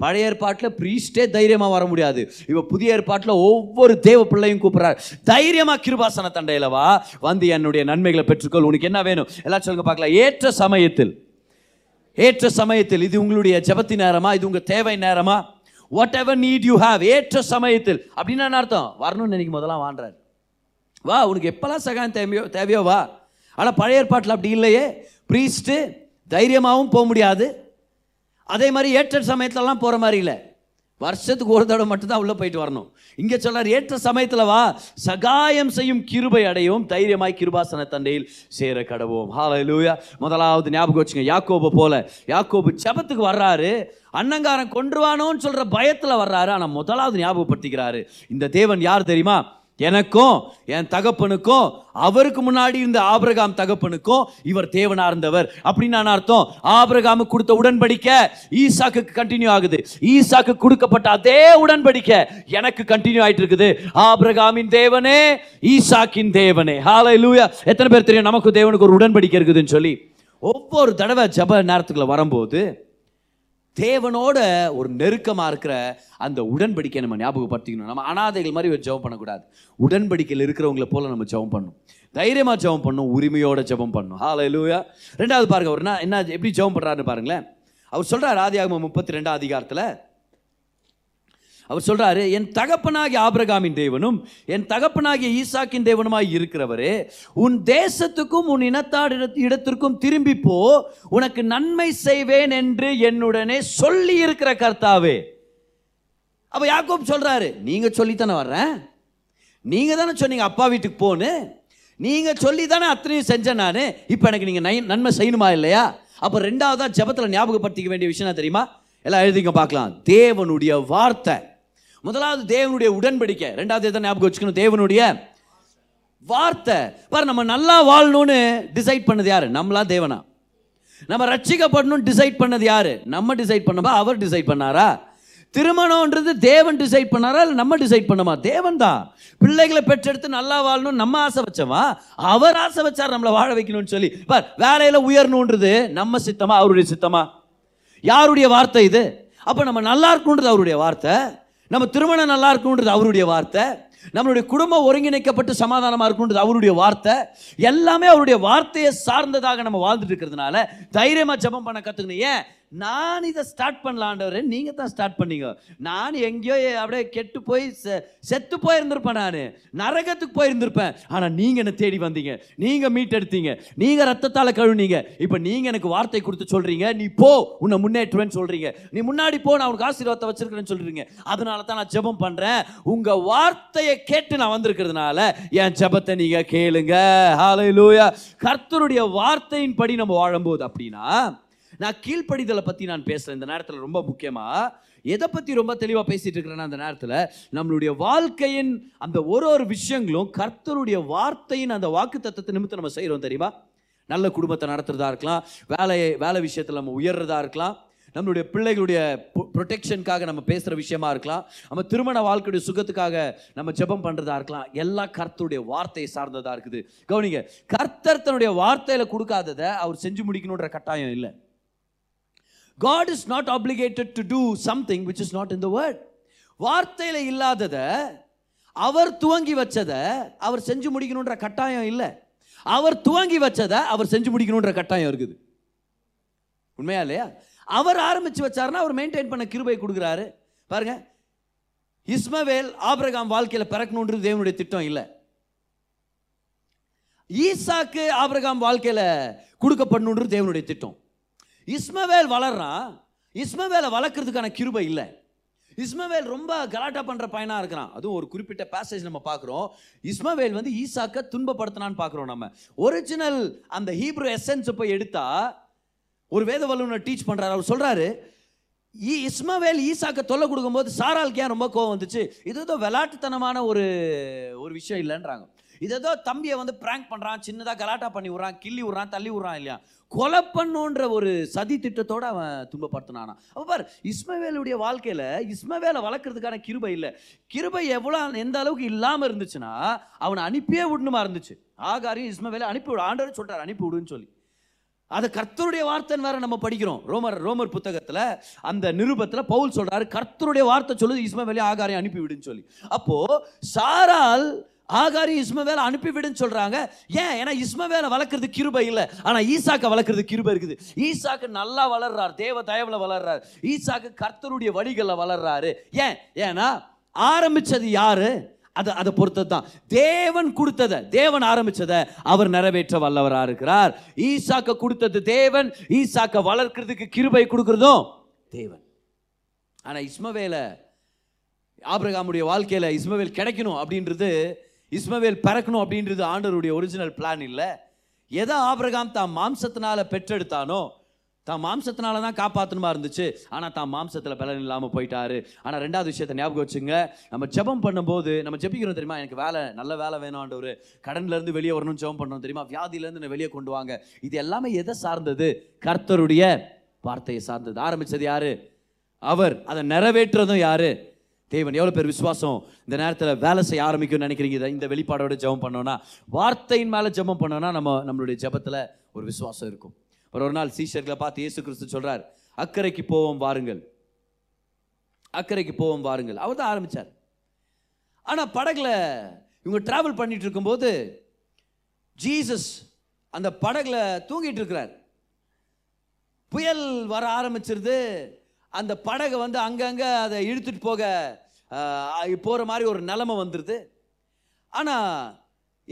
பழைய ஏற்பாட்டில் ப்ரீஸ்டே தைரியமாக வர முடியாது. இப்போ புதிய ஏற்பாட்டில் ஒவ்வொரு தேவ பிள்ளையும் கூப்பிட்றாரு தைரியமாக கிருபாசன தண்டையில வா. வந்து என்னுடைய நன்மைகளை பெற்றுக்கொள். உனக்கு என்ன வேணும்? எல்லாம் சொல்லுங்க பார்க்கலாம். ஏற்ற சமயத்தில் ஏற்ற சமயத்தில் இது உங்களுடைய ஜபத்தி நேரமா? இது உங்கள் தேவை நேரமா? Whatever need you have ஏற்ற சமயத்தில். அப்படின்னு அர்த்தம்? வரணும்னு நினைக்கும் போதெல்லாம் வான்றார். வா உனக்கு எப்போல்லாம் சகாயம் தேவையோ தேவையோ வா. ஆனால் பழைய ஏற்பாட்டில் அப்படி இல்லையே. ப்ரீஸ்ட்டு தைரியமாகவும் போக முடியாது. அதே மாதிரி ஏற்ற சமயத்துலலாம் போகிற மாதிரி இல்லை. வருஷத்துக்கு ஒரு தடவை மட்டும்தான் உள்ளே போயிட்டு வரணும். இங்கே சொல்கிறார் ஏற்ற சமயத்தில் வா சகாயம் செய்யும் கிருபை அடையும் தைரியமாய் கிருபாசன தண்டையில் சேர கடவோம். ஹalleluya முதலாவது ஞாபகம் வச்சுங்க யாக்கோபு போல. யாக்கோபு செபத்துக்கு வர்றாரு அன்னங்காரன் கொன்றுவானோன்னு சொல்கிற பயத்தில் வர்றாரு ஆனால் முதலாவது ஞாபகப்படுத்திக்கிறாரு. இந்த தேவன் யார் தெரியுமா? எனக்கும் என் தகப்பனுக்கும் அவருக்கு முன்னாடி இருந்த ஆபிரகாம் தகப்பனுக்கும் இவர் தேவனா இருந்தவர். அப்படின்னு நான் அர்த்தம். ஆபிரகாமுக்கு கொடுத்த உடன்படிக்க ஈசாக்கு கண்டினியூ ஆகுது. ஈசாக்கு கொடுக்கப்பட்ட அதே உடன்படிக்க எனக்கு கண்டினியூ ஆயிட்டு இருக்குது. ஆபிரகாமின் தேவனே ஈசாக்கின் தேவனே. ஹாலை லூயா எத்தனை பேர் தெரியும்? நமக்கு தேவனுக்கு ஒரு உடன்படிக்கை இருக்குதுன்னு சொல்லி. ஒவ்வொரு தடவை ஜெப நேரத்துக்குள்ள வரும்போது தேவனோட ஒரு நெருக்கமாக இருக்கிற அந்த உடன்படிக்கை நம்ம ஞாபகப்படுத்திக்கணும். நம்ம அனாதைகள் மாதிரி ஒரு ஜெபம் பண்ணக்கூடாது. உடன்படிக்கையில் இருக்கிறவங்கள போல நம்ம ஜெபம் பண்ணும். தைரியமாக ஜெபம் பண்ணும். உரிமையோட ஜெபம் பண்ணணும் ஹalleluya ரெண்டாவது பாருங்க அவர் என்ன என்ன எப்படி ஜெபம் பண்ணுறாருன்னு பாருங்களேன். அவர் சொல்றார் ஆதியாகமம் முப்பத்தி ரெண்டாம் அதிகாரத்தில் அவர் சொல்கிறாரு என் தகப்பனாகிய ஆபிரகாமின் தேவனும் என் தகப்பனாகிய ஈசாக்கின் தேவனுமாய் இருக்கிறவரே உன் தேசத்துக்கும் உன் இனத்தார் இடத்- இடத்திற்கும் திரும்பி போ உனக்கு நன்மை செய்வேன் என்று என்னுடனே சொல்லி இருக்கிற கர்த்தாவே. அப்போ யாக்கோப் சொல்கிறாரு நீங்கள் சொல்லித்தானே வர்றேன் நீங்கள் தானே சொன்னீங்க அப்பா வீட்டுக்கு போன்னு? நீங்கள் சொல்லி தானே அத்தனையும் செஞ்சேன் நான்? இப்போ எனக்கு நீங்கள் நை- நன்மை செய்யணுமா இல்லையா? அப்போ ரெண்டாவதாக ஜபத்தில் ஞாபகப்படுத்திக்க வேண்டிய விஷயம் தெரியுமா? எல்லாம் எழுதிங்க பார்க்கலாம். தேவனுடைய வார்த்தை. முதலாவது தேவனுடைய உடன்படிக்கை. ரெண்டாவது எதை ஞாபகம் வச்சுக்கணும்? தேவனுடைய வார்த்தை. பாரு நம்ம நல்லா வாழணும்னு டிசைட் பண்ணது யாரு? நம்மளா தேவனா? நம்ம ரட்சிக்கப்படணும்னு டிசைட் பண்ணது யாரு? நம்ம டிசைட் பண்ணமா? அவர் டிசைட் பண்ணாரா? திருமணம்ன்றது தேவன் டிசைட் பண்ணாரா? இல்லை நம்ம டிசைட் பண்ணமா? தேவன் தான் பிள்ளைகளை பெற்றெடுத்து நல்லா வாழணும் நம்ம ஆசை வச்சோமா? அவர் ஆசை வச்சார் நம்மளை வாழ வைக்கணும்னு சொல்லி. பார் வேலையில் உயரணுன்றது நம்ம சித்தமா? அவருடைய சித்தமா? யாருடைய வார்த்தை இது? அப்போ நம்ம நல்லா இருக்கணுன்றது அவருடைய வார்த்தை. நம்ம திருமணம் நல்லா இருக்கணுன்றது அவருடைய வார்த்தை. நம்மளுடைய குடும்பம் ஒருங்கிணைக்கப்பட்டு சமாதானமாக இருக்கணுன்றது அவருடைய வார்த்தை. எல்லாமே அவருடைய வார்த்தையை சார்ந்ததாக நம்ம வாழ்ந்துட்டு இருக்கிறதுனால தைரியமாக ஜெபம் பண்ண கற்றுக்கணும் ஏன்? நான் இதை ஸ்டார்ட் பண்ணலான்றவர் நீங்கள் தான் ஸ்டார்ட் பண்ணீங்க. நான் எங்கேயோ அப்படியே கெட்டு போய் செ- செத்து போயிருந்திருப்பேன் நான். நரகத்துக்கு போயிருந்திருப்பேன். ஆனால் நீங்கள் என்னை தேடி வந்தீங்க. நீங்கள் மீட்டெடுத்தீங்க நீங்கள் ரத்தத்தால் கழுவுனீங்க. இப்போ நீங்கள் எனக்கு வார்த்தை கொடுத்து சொல்கிறீங்க நீ போ உன்னை முன்னேற்றுவேன்னு சொல்கிறீங்க நீ முன்னாடி போ நான் உனக்கு ஆசீர்வாதத்தை வச்சுருக்கிறேன்னு சொல்கிறீங்க அதனால தான் நான் ஜெபம் பண்ணுறேன் உங்கள் வார்த்தையை கேட்டு நான் வந்திருக்கிறதுனால என் ஜெபத்தை நீங்கள் கேளுங்க. லூயா கர்த்தருடைய வார்த்தையின்படி நம்ம வாழும்போது அப்படின்னா நான் கீழ்ப்படிதலை பற்றி நான் பேசுகிறேன் இந்த நேரத்தில் ரொம்ப முக்கியமாக எதை பற்றி ரொம்ப தெளிவாக பேசிகிட்டு இருக்கிறேன்னா அந்த நேரத்தில் நம்மளுடைய வாழ்க்கையின் அந்த ஒரு ஒரு விஷயங்களும் கர்த்தருடைய வார்த்தையின் அந்த வாக்கு தத்துவத்தை நிமித்தம் நம்ம செய்கிறோம் தெரியுமா? நல்ல குடும்பத்தை நடத்துறதா இருக்கலாம் வேலையை வேலை விஷயத்தில் நம்ம உயர்றதா இருக்கலாம் நம்மளுடைய பிள்ளைகளுடைய ப்ரொடெக்ஷனுக்காக நம்ம பேசுகிற விஷயமா இருக்கலாம் நம்ம திருமண வாழ்க்கையுடைய சுகத்துக்காக நம்ம ஜெபம் பண்ணுறதா இருக்கலாம் எல்லாம் கர்த்தருடைய வார்த்தையை சார்ந்ததாக இருக்குது. கவனிங்க கர்த்தர் தன்னுடைய வார்த்தையில் கொடுக்காததை அவர் செஞ்சு முடிக்கணுன்ற கட்டாயம் இல்லை. God is not obligated to do something which is not in the word. வார்த்தையில் இல்லாததை அவர் துவங்கி வச்சதை அவர் செஞ்சு முடிக்கணுன்ற கட்டாயம் இல்லை. அவர் துவங்கி வச்சதை அவர் செஞ்சு முடிக்கணுன்ற கட்டாயம் இருக்குது. உண்மையா இல்லையா? அவர் ஆரம்பிச்சு வச்சாருன்னா அவர் மெயின்டைன் பண்ண கிருபை கொடுக்குறாரு. பாருங்க இஸ்மவேல் ஆபிரகாம் வாழ்க்கையில் பிறக்கணுன்றது தேவனுடைய திட்டம் இல்லை. ஈசாக்கு ஆபிரகாம் வாழ்க்கையில் கொடுக்கப்படணுன்றது தேவனுடைய திட்டம். இஸ்மவேல் வளர்றான் இஸ்மவேலை வளர்க்குறதுக்கான கிருபை இல்லை. இஸ்மவேல் ரொம்ப கலாட்டா பண்ணுற பையனாக இருக்கிறான். அதுவும் ஒரு குறிப்பிட்ட பேசேஜ் நம்ம பார்க்குறோம். இஸ்மவேல் வந்து ஈசாக்க துன்பப்படுத்தினான்னு பார்க்குறோம் நம்ம. ஒரிஜினல் அந்த ஹீப்ரு எசன்ஸை போய் எடுத்தா ஒரு வேத வல்லுநர் டீச் பண்ணுறாரு அவர் சொல்கிறாரு ஈ இஸ்மவேல் ஈசாக்க தொல்லை கொடுக்கும்போது சாராளுக்கு ஏன் ரொம்ப கோவம் வந்துச்சு? இது ஏதோ விளையாட்டுத்தனமான ஒரு ஒரு விஷயம் இல்லைன்றாங்க. இதோ தம்பியை வந்து பிராங்க் பண்ணுறான் சின்னதாக கலாட்டா பண்ணி விட்றான் கிள்ளி விட்றான் தள்ளி விட்றான் இல்லையா? கொலை பண்ணுன்ற ஒரு சதி திட்டத்தோடு அவன் துன்பப்படுத்தினானா. அப்போ பார் இஸ்மவேலுடைய வாழ்க்கையில் இஸ்மவேலை வளர்க்கறதுக்கான கிருபை இல்லை. கிருபை எவ்வளோ எந்த அளவுக்கு இல்லாமல் இருந்துச்சுன்னா அவனை அனுப்பியே விடணுமா இருந்துச்சு. ஆகாரியும் இஸ்மவேலை அனுப்பி விடு ஆண்டவர் சொல்கிறார் அனுப்பி விடுன்னு சொல்லி. அதை கர்த்தருடைய வார்த்தைன்னு வேற நம்ம படிக்கிறோம். ரோமர் ரோமர் புத்தகத்தில் அந்த நிருபத்தில் பவுல் சொல்றாரு கர்த்தருடைய வார்த்தை சொல்லுது இஸ்மவேலை ஆகாரை அனுப்பி விடுன்னு சொல்லி. அப்போ சாரால் ஆகாரி இஸ்மவேலை அனுப்பிவிடுன்னு சொல்கிறாங்க ஏன்? ஏன்னா இஸ்மவேலை வளர்க்குறது கிருபை இல்லை. ஆனால் ஈசாக்கை வளர்க்குறது கிருபை இருக்குது. ஈசாக்கு நல்லா வளர்றார். தேவ தயவில் வளர்றார். ஈசாக்கு கர்த்தருடைய வழிகளில் வளர்றாரு. ஏன்? ஏன்னா ஆரம்பிச்சது யாரு? அதை அதை பொறுத்தது தான் தேவன் கொடுத்ததை தேவன் ஆரம்பித்ததை அவர் நிறைவேற்ற வல்லவராக இருக்கிறார். ஈசாக்க கொடுத்தது தேவன். ஈசாக்க வளர்க்கறதுக்கு கிருபை கொடுக்குறதும் தேவன். ஆனால் இஸ்மவேல ஆபிரகாமுடைய வாழ்க்கையில் இஸ்மவேல் கிடைக்கணும் அப்படின்றது இஸ்மவேல் பறக்கணும் அப்படின்றது ஆண்டவருடைய ஒரிஜினல் பிளான் இல்லை. எதை ஆபிரகாம் தான் மாம்சத்தினால பெற்றெடுத்தானோ தான் மாம்சத்தினால தான் காப்பாற்றணுமா இருந்துச்சு. ஆனால் தான் மாம்சத்தில் பலன் இல்லாமல் போயிட்டாரு. ஆனால் ரெண்டாவது விஷயத்தை ஞாபகம் வச்சுங்க. நம்ம ஜெபம் பண்ணும்போது நம்ம ஜெபிக்கிறோம் தெரியுமா? எனக்கு வேலை நல்ல வேலை வேணும்ன்ற கடன்லேருந்து வெளியே வரணும்னு ஜெபம் பண்ணணும் தெரியுமா? வியாதியிலேருந்து வெளியே கொண்டு வாங்க. இது எல்லாமே எதை சார்ந்தது? கர்த்தருடைய வார்த்தையை சார்ந்தது. ஆரம்பித்தது யாரு? அவர். அதை நிறைவேற்றுறதும் யாரு? தேவன் எவ்வளோ பேர் விசுவாசம் இந்த நேரத்தில் வேலை செய்ய ஆரம்பிக்கும்னு நினைக்கிறீங்க? இதை இந்த வெளிப்பாடோட ஜெபம் பண்ணோன்னா வார்த்தையின் மேலே ஜெபம் பண்ணோன்னா நம்ம நம்மளுடைய ஜெபத்தில் ஒரு விசுவாசம் இருக்கும். ஒரு ஒரு நாள் சீஷர்களை பார்த்து இயேசு கிறிஸ்து சொல்கிறார் அக்கறைக்கு போவோம் வாருங்கள். அக்கறைக்கு போவோம் வாருங்கள். அவர் தான் ஆரம்பிச்சார். ஆனால் படகுல இவங்க ட்ராவல் பண்ணிட்டு இருக்கும்போது ஜீசஸ் அந்த படகுல தூங்கிட்டு இருக்கிறார். புயல் வர ஆரம்பிச்சிருது. அந்த படகை வந்து அங்கங்கே அதை இழுத்துட்டு போக போகிற மாதிரி ஒரு நிலமை வந்துடுது ஆனால்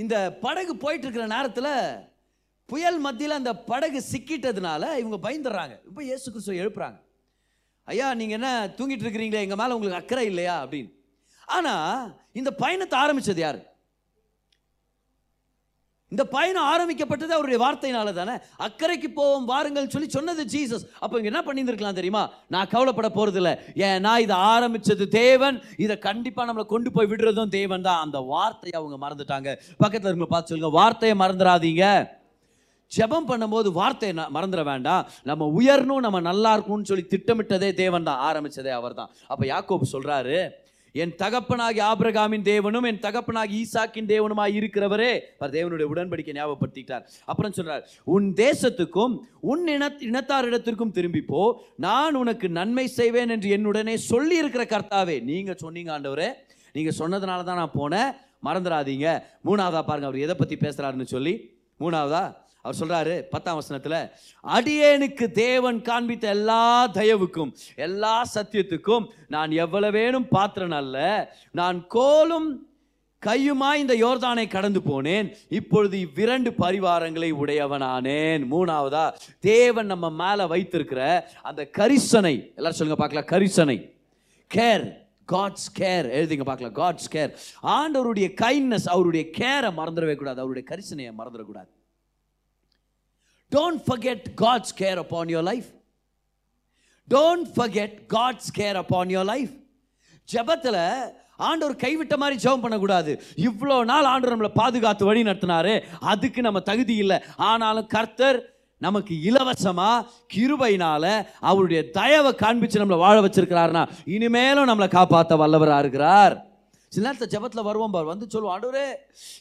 இந்த படகு போயிட்டுருக்கிற நேரத்தில் புயல் மத்தியில் அந்த படகு சிக்கிட்டதுனால இவங்க பயந்துடுறாங்க. இப்போ இயேசு கிறிஸ்துவ எழுப்புறாங்க. ஐயா நீங்கள் என்ன தூங்கிட்டு இருக்கிறீங்களே? எங்கள் மேலே உங்களுக்கு அக்கறை இல்லையா? அப்படின்னு. ஆனால் இந்த பயணத்தை ஆரம்பிச்சது யார்? இந்த பயணம் ஆரம்பிக்கப்பட்டது அவருடைய வார்த்தையினால தானே. அக்கறைக்கு போவோம் வாருங்கள் சொல்லி சொன்னது ஜீசஸ். அப்போ இங்க என்ன பண்ணியிருந்திருக்கலாம் தெரியுமா? நான் கவலைப்பட போறது இல்லை ஏன்னா இதை ஆரம்பிச்சது தேவன். இதை கண்டிப்பாக நம்மளை கொண்டு போய் விடுறதும் தேவன் தான். அந்த வார்த்தையை அவங்க மறந்துட்டாங்க. பக்கத்தில் இருக்க பார்த்து சொல்லுங்க வார்த்தையை மறந்துடாதீங்க. ஜெபம் பண்ணும்போது வார்த்தையை மறந்துட வேண்டாம். நம்ம உயரணும் நம்ம நல்லா இருக்கணும்னு சொல்லி திட்டமிட்டதே தேவன் தான். ஆரம்பிச்சதே அவர் தான். அப்போ யாக்கோப் சொல்றாரு என் தகப்பனாகி ஆபிரகாமின் தேவனும் என் தகப்பனாகி ஈசாக்கின் தேவனுமாய் இருக்கிறவரே அவர் தேவனுடைய உடன்படிக்கை ஞாபகப்படுத்திட்டார். அப்புறம் சொல்றார் உன் தேசத்துக்கும் உன் இன இனத்தாரிடத்திற்கும் திரும்பிப்போ நான் உனக்கு நன்மை செய்வேன் என்று என்னுடனே சொல்லி இருக்கிற கர்த்தாவே. நீங்க சொன்னீங்க ஆண்டவரே. நீங்க சொன்னதுனால தான் நான் போனேன். மறந்துடாதீங்க. மூணாவதா பாருங்க அவர் எதை பத்தி பேசுறாருன்னு சொல்லி. மூணாவதா? அவர் சொல்கிறாரு பத்தாம் வசனத்தில் அடியேனுக்கு தேவன் காண்பித்த எல்லா தயவுக்கும் எல்லா சத்தியத்துக்கும் நான் எவ்வளவேனும் பாத்திரன் அல்ல. நான் கோலும் கையுமாய் இந்த யோர்தானை கடந்து போனேன். இப்பொழுது இவ்விரண்டு பரிவாரங்களை உடையவனானேன். மூணாவதா தேவன் நம்ம மேலே வைத்திருக்கிற அந்த கரிசனை. எல்லாரும் சொல்லுங்க பார்க்கலாம். கரிசனை. கேர் காட்ஸ் கேர் எழுதிங்க பார்க்கலாம். காட்ஸ் கேர் ஆண்டவருடைய கைண்ட்னஸ் அவருடைய கேரை மறந்துடவே கூடாது. அவருடைய கரிசனையை மறந்துடக்கூடாது. Don't forget God's care upon your life. Don't forget God's care upon your life ஜெபத்தில் ஆண்டவர் கைவிட்ட மாதிரி ஜெபம் பண்ணக்கூடாது. இவ்வளோ நாள் ஆண்டவர் நம்மளை பாதுகாத்து வழி நடத்தினாரு. அதுக்கு நம்ம தகுதி இல்லை. ஆனாலும் கர்த்தர் நமக்கு இலவசமாக கிருபையினால் அவருடைய தயவை காண்பிச்சு நம்மளை வாழ வச்சிருக்கிறாருனா இனிமேலும் நம்மளை காப்பாற்ற வல்லவராக இருக்கிறார். சில நேரத்தில் ஜெபத்தில் வருவோம் பார். வந்து சொல்லுவோம் ஆண்டவரே